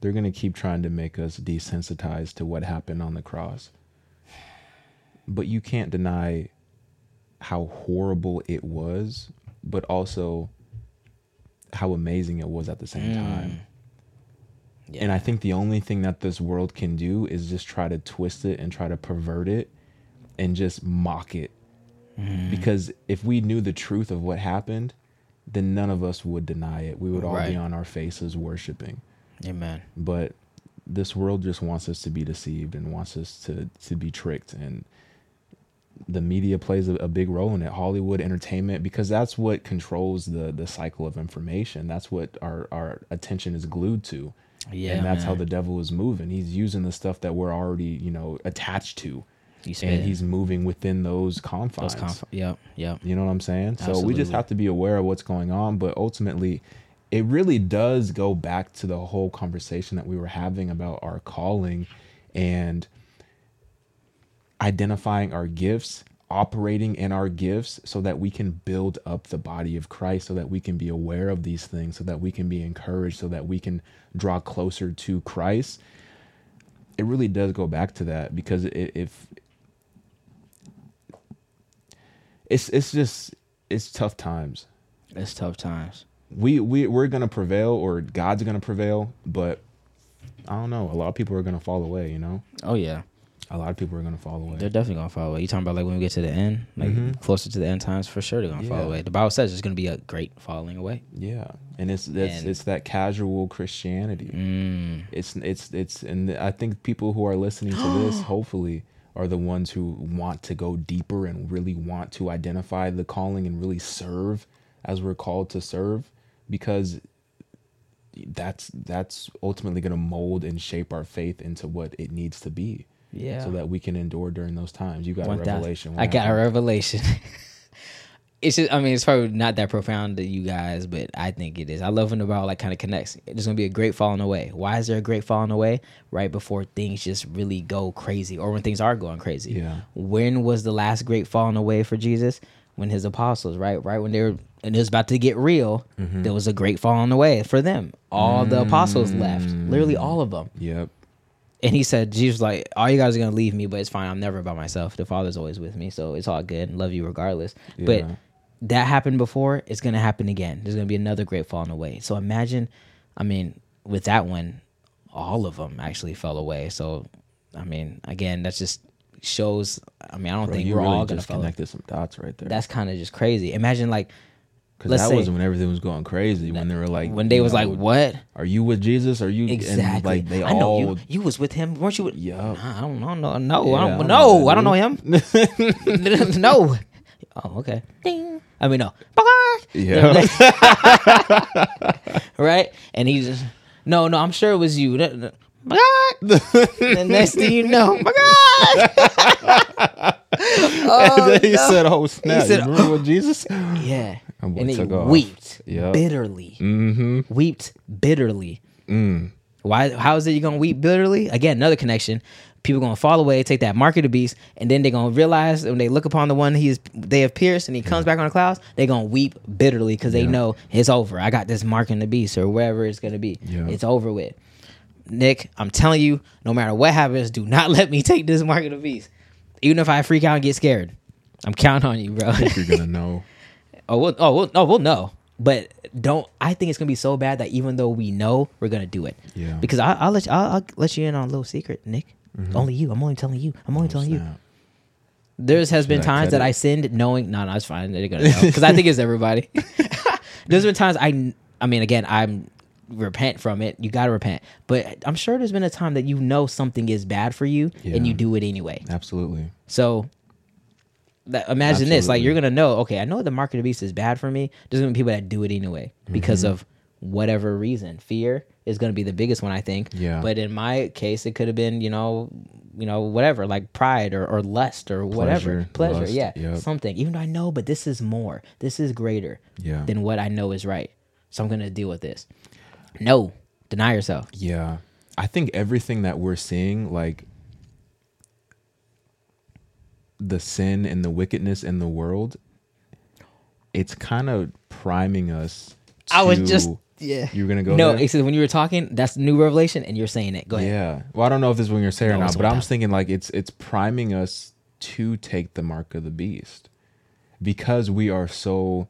They're going to keep trying to make us desensitized to what happened on the cross. But you can't deny how horrible it was, but also how amazing it was at the same mm. time. Yeah. And I think the only thing that this world can do is just try to twist it and try to pervert it and just mock it. Mm-hmm. Because if we knew the truth of what happened, then none of us would deny it. We would all Right. be on our faces worshiping. Amen. But this world just wants us to be deceived and wants us to to be tricked and the media plays a, a big role in it hollywood entertainment because that's what controls the the cycle of information that's what our our attention is glued to Yeah. and that's how the devil is moving he's using the stuff that we're already you know attached to and he's moving within those confines those conf- Yep. Yep. you know what I'm saying? So we just have to be aware of what's going on. But ultimately, it really does go back to the whole conversation that we were having about our calling and identifying our gifts, operating in our gifts so that we can build up the body of Christ, so that we can be aware of these things, so that we can be encouraged, so that we can draw closer to Christ. It really does go back to that because if it's it's just it's tough times. It's tough times. We we we're gonna prevail, or God's gonna prevail, but I don't know. A lot of people are gonna fall away. You know, Oh yeah. a lot of people are gonna fall away. They're definitely gonna fall away. You talking about like when we get to the end, like Mhm. closer to the end times, for sure they're gonna fall away. The Bible says there's gonna be a great falling away. yeah, and it's it's And- it's that casual Christianity. Mm. It's it's it's, and I think people who are listening to this, hopefully, are the ones who want to go deeper and really want to identify the calling and really serve as we're called to serve, because that's that's ultimately going to mold and shape our faith into what it needs to be. Yeah. so that we can endure during those times. You got a revelation. I got a revelation. it's just, I mean, it's probably not that profound to you guys, but I think it is. I love when the Bible like kind of connects. There's gonna be a great falling away. Why is there a great falling away? Right before things just really go crazy, or when things are going crazy. Yeah. When was the last great falling away for Jesus? When his apostles, right, right when they were and it was about to get real, Mm-hmm. there was a great falling away for them. All the apostles left, literally all of them. Yep. And he said, Jesus was like, all you guys are gonna leave me, but it's fine. I'm never by myself. The Father's always with me, so it's all good. Love you regardless. But Yeah. That happened before. It's gonna happen again. There's gonna be another great fall falling away. So imagine, I mean, with that one, all of them actually fell away. So, I mean, again, that's just shows. I mean, I don't Bro, think you we're really all gonna just fall. connected some dots right there. That's kind of just crazy. Imagine like Because that say- was when everything was going crazy. When they were like, when they you was like, "What?" Are you with Jesus? Are you Exactly. And like they I know all. you. You was with him, weren't you? With, Yup. Nah, I don't know. No, no, Yeah, I I don't, don't no, know I don't know him. no. Oh, okay. Ding. I mean, no. Yeah. right? And he just, no, no. I'm sure it was you. That- that- My God. the next thing you know, my God. oh, And then he no. said, "Oh snap! said, you remember what Jesus?" yeah. And And he off. wept Yup. bitterly. Mm-hmm. Wept bitterly. Mm. Why? How is it you're gonna weep bitterly? Again, another connection. People gonna fall away, take that mark of the beast, and then they're gonna realize when they look upon the one he is they have pierced and he comes back on the clouds, they're gonna weep bitterly because they Yeah. know it's over. I got this mark in the beast or wherever it's gonna be. Yeah. It's over with. Nick, I'm telling you, no matter what happens, do not let me take this mark of the beast. Even if I freak out and get scared. I'm counting on you, bro. I think you're gonna know. Oh, we'll, oh, we'll, no, we'll know. But don't. I think it's gonna be so bad that even though we know, we're gonna do it. Yeah. Because I, I'll let you, I'll, I'll let you in on a little secret, Nick. Only you. I'm only telling you. I'm only telling you. There's has been times that? I sinned knowing. No, no, it's fine. They're gonna know because I think it's everybody. there's been times I. I mean, again, I'm repent from it. You gotta repent. But I'm sure there's been a time that you know something is bad for you and you do it anyway. Absolutely. So that, imagine this: like you're gonna know, okay, I know the market of the beast is bad for me. There's gonna be people that do it anyway because Mm-hmm. of whatever reason. Fear is gonna be the biggest one, I think. Yeah. But in my case, it could have been, you know, you know, whatever, like pride or, or lust or whatever, Pleasure, pleasure, lust, yeah, yep. something. Even though I know, but this is more. This is greater Yeah. than what I know is right. So I'm gonna deal with this. No, deny yourself. Yeah. I think everything that we're seeing, like the sin and the wickedness in the world, it's kind of priming us. I was just yeah. You're gonna go. no, there? except when you were talking, that's new revelation, and you're saying it. Go ahead. Yeah. Well, I don't know if this is what you're saying or not, but I'm just thinking like it's it's priming us to take the mark of the beast because we are so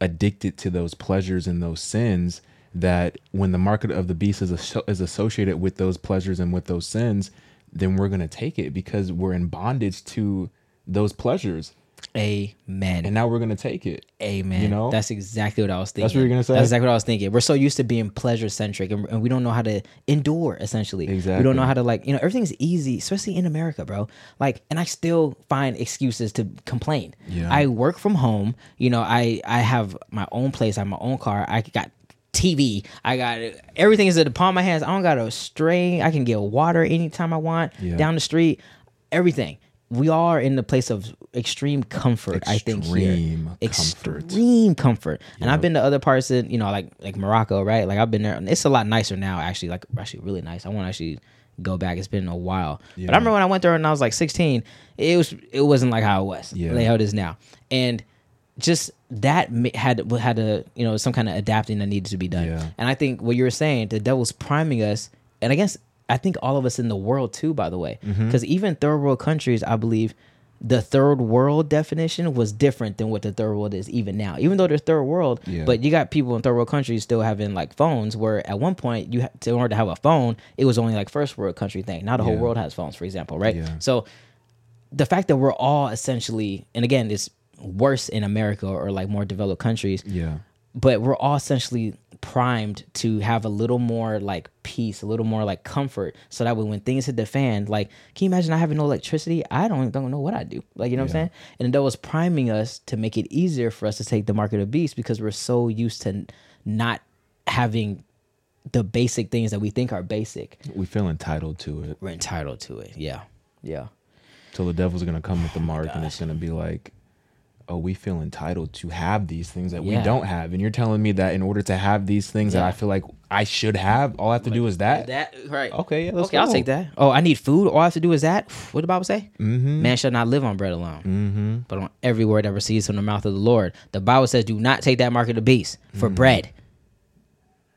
addicted to those pleasures and those sins that when the mark of the beast is asso- is associated with those pleasures and with those sins, then we're gonna take it because we're in bondage to those pleasures, Amen. and now we're gonna take it. Amen. You know? that's exactly what I was thinking. That's what you're gonna say? That's exactly what I was thinking. We're so used to being pleasure centric, and, and we don't know how to endure. Essentially, exactly. we don't know how to like you know everything's easy, especially in America, bro. Like, and I still find excuses to complain. Yeah. I work from home. You know, I I have my own place. I have my own car. I got. TV, I got everything is at the palm of my hands. I don't got a string. I can get water anytime I want Yeah. down the street. Everything. We are in the place of extreme comfort. I think here Extreme comfort. extreme comfort. And I've been to other parts of you know like like Morocco, right? Like I've been there. and It's a lot nicer now, actually. Like actually really nice. I want to actually go back. It's been a while. But I remember when I went there and I was like 16. It was it wasn't like how it was. Yeah. Like how it is now. And just that had had a you know some kind of adapting that needed to be done. Yeah. And I think what you were saying, the devil's priming us, and I guess I think all of us in the world too, by the way, Mm-hmm. because even third world countries, I believe, the third world definition was different than what the third world is even now. Even though they're third world, Yeah. but you got people in third world countries still having like phones, where at one point you had to, in order to have a phone, it was only like first world country thing. Now the whole world has phones, for example, right? Yeah. So the fact that we're all essentially, and again, it's worse in America or like more developed countries, Yeah. but we're all essentially primed to have a little more like peace, a little more like comfort, so that way when things hit the fan, like, can you imagine not having no electricity? I don't don't know what I do. Like, you know what I'm saying? And that was priming us to make it easier for us to take the mark of the beast because we're so used to not having the basic things that we think are basic. We feel entitled to it. We're entitled to it. Yeah, yeah. So the devil's gonna come with the mark, and oh it's gonna be like, "Oh, we feel entitled to have these things that Yeah. we don't have," and you're telling me that in order to have these things that I feel like I should have, all I have to do is that. That right? Okay, yeah, let's okay, I'll take that. Oh, I need food. All I have to do is that. What the Bible say? Mm-hmm. Man shall not live on bread alone, Mm-hmm. but on every word that proceeds from the mouth of the Lord. The Bible says, "Do not take that mark of the beast for Mm-hmm. bread."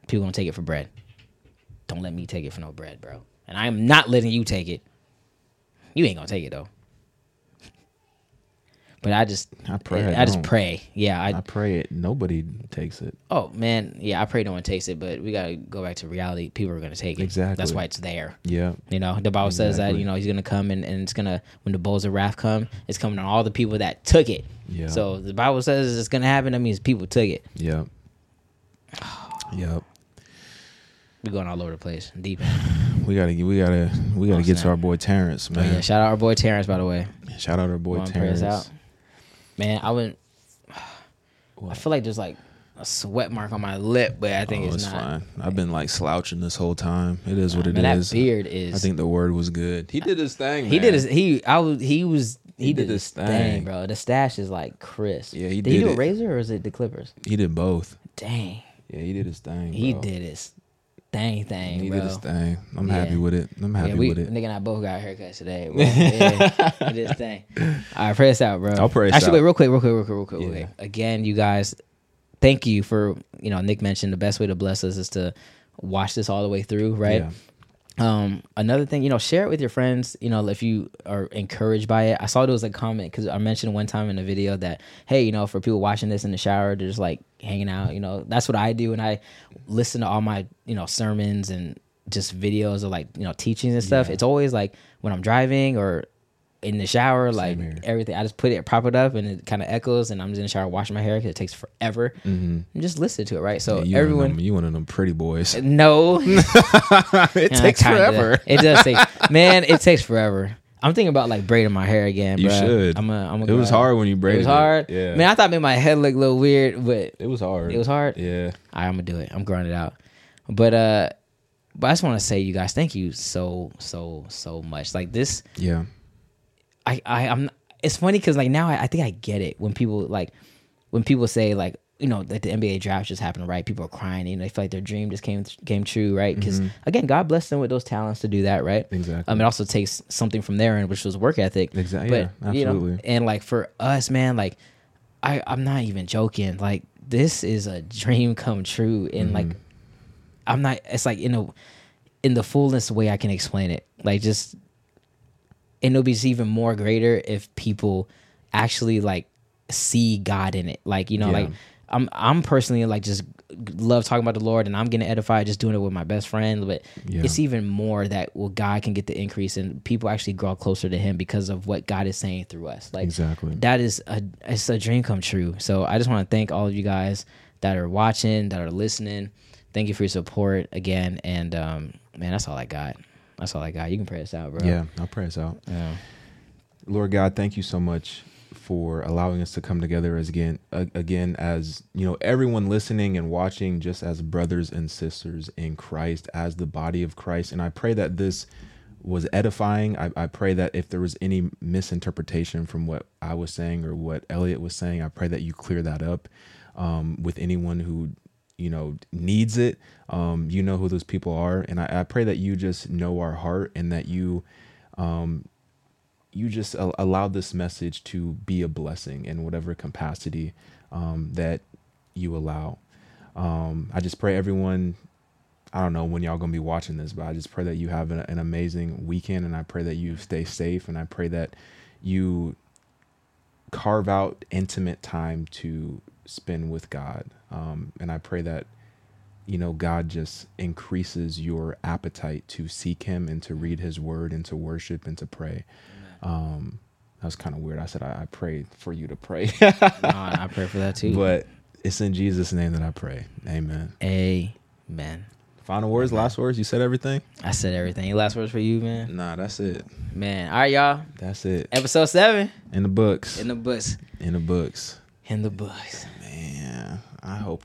People gonna take it for bread. Don't let me take it for no bread, bro. And I am not letting you take it. You ain't gonna take it though. But I just, I pray I I just pray. Yeah, I I pray it. Nobody takes it. Oh man, yeah, I pray no one takes it, but we gotta go back to reality. People are gonna take it. Exactly. That's why it's there. Yeah. You know, the Bible says that you know he's gonna come and, and it's gonna when the bowls of wrath come, it's coming on all the people that took it. Yeah. So the Bible says it's gonna happen. That means people took it. Yep. Yep. We're going all over the place, deep. We gotta, we gotta, we gotta Oh, get to our boy Terrence, Oh, man. yeah, shout out our boy Terrence, by the way. Shout out our boy Terrence. Man, I went. I feel like there's like a sweat mark on my lip, but I think oh, it's, it's not. fine. I've been like slouching this whole time. It is what it is. Man, that beard is. I think the word was good. He did his thing. He man. did his he I was he was he, did, his thing. bro. The stash is like crisp. Yeah, he did. he do a it. razor or is it the Clippers? He did both. Dang, Yeah, he did his thing. he bro. did his thing thing, He bro. did his thing. I'm Yeah. happy with it. I'm happy yeah, we with it. nigga and I both got haircuts today. Bro. yeah, he did his thing. All right, pray us out, bro. I'll pray Actually, out. wait, real quick, real quick, real quick, real quick. Yeah. Again, you guys, thank you for you know. Nick mentioned the best way to bless us is to watch this all the way through, right? Yeah. Um, another thing, you know, share it with your friends. You know, if you are encouraged by it. I saw there was a comment because I mentioned one time in the video that, hey, you know, for people watching this in the shower, they're just like hanging out. You know, that's what I do, and I listen to all my you know sermons and just videos of like you know teachings and stuff. Yeah. It's always like when I'm driving or in the shower, like here. everything. I just put it, prop it up, and it kind of echoes. And I'm just in the shower washing my hair because it takes forever. Mhm. And just listen to it, right? So Yeah, you everyone. one them, you one of them pretty boys. No, it Yeah, takes kinda. forever. It does take, man. It takes forever. I'm thinking about like braiding my hair again. You bruh. should. I'm a, I'm a It was hard when you braided. It was hard. Yeah, Man, I thought it made my head look a little weird, but it was hard. it was hard. Yeah, All right, I'm gonna do it. I'm growing it out. But uh, but I just want to say, you guys, thank you so so so much. Like this, yeah, I I I'm. It's funny because like now I, I think I get it when people like when people say like you know that the NBA draft just happened right. People are crying. You know, they feel like their dream just came came true, right? Because again, God blessed them with those talents to do that, right? exactly. Um, it also takes something from their end, which was work ethic. Exactly. But Yeah, you know, absolutely. and like for us, man, like I I'm not even joking. Like this is a dream come true, and like Mm-hmm. I'm not. It's like in a in the fullest way I can explain it. Like just and it'll be even more greater if people actually like see God in it. Like you know, Yeah. like I'm I'm personally like just love talking about the Lord, and I'm getting edified just doing it with my best friend. But Yeah. it's even more that well, God can get the increase, and people actually grow closer to Him because of what God is saying through us. Like exactly. that is a it's a dream come true. So I just want to thank all of you guys that are watching, that are listening. Thank you for your support again, and um, man, that's all I got. That's all I got. You can pray us out, bro. Yeah, I'll pray us out. Yeah. Lord God, thank you so much for allowing us to come together as again, again as you know, everyone listening and watching, just as brothers and sisters in Christ, as the body of Christ. And I pray that this was edifying. I, I pray that if there was any misinterpretation from what I was saying or what Elliot was saying, I pray that you clear that up um, with anyone who you know needs it. Um, you know who those people are, and I, I pray that you just know our heart and that you you just allow this message to be a blessing in whatever capacity um, that you allow. Um, I just pray everyone. I don't know when y'all gonna be watching this, but I just pray that you have an, an amazing weekend, and I pray that you stay safe, and I pray that you carve out intimate time to spend with God, um, and I pray that you know God just increases your appetite to seek Him and to read His Word and to worship and to pray. Um, that was kind of weird. I said I, I pray for you to pray, Nah, I pray for that too. but it's in Jesus' name that I pray. Amen. Amen. Final words, last words. You said everything. I said everything. Any last words for you, man? Nah, that's it. Man. All right, y'all. That's it. Episode seven In the books. in the books. In the books. In the books. Man, I hope.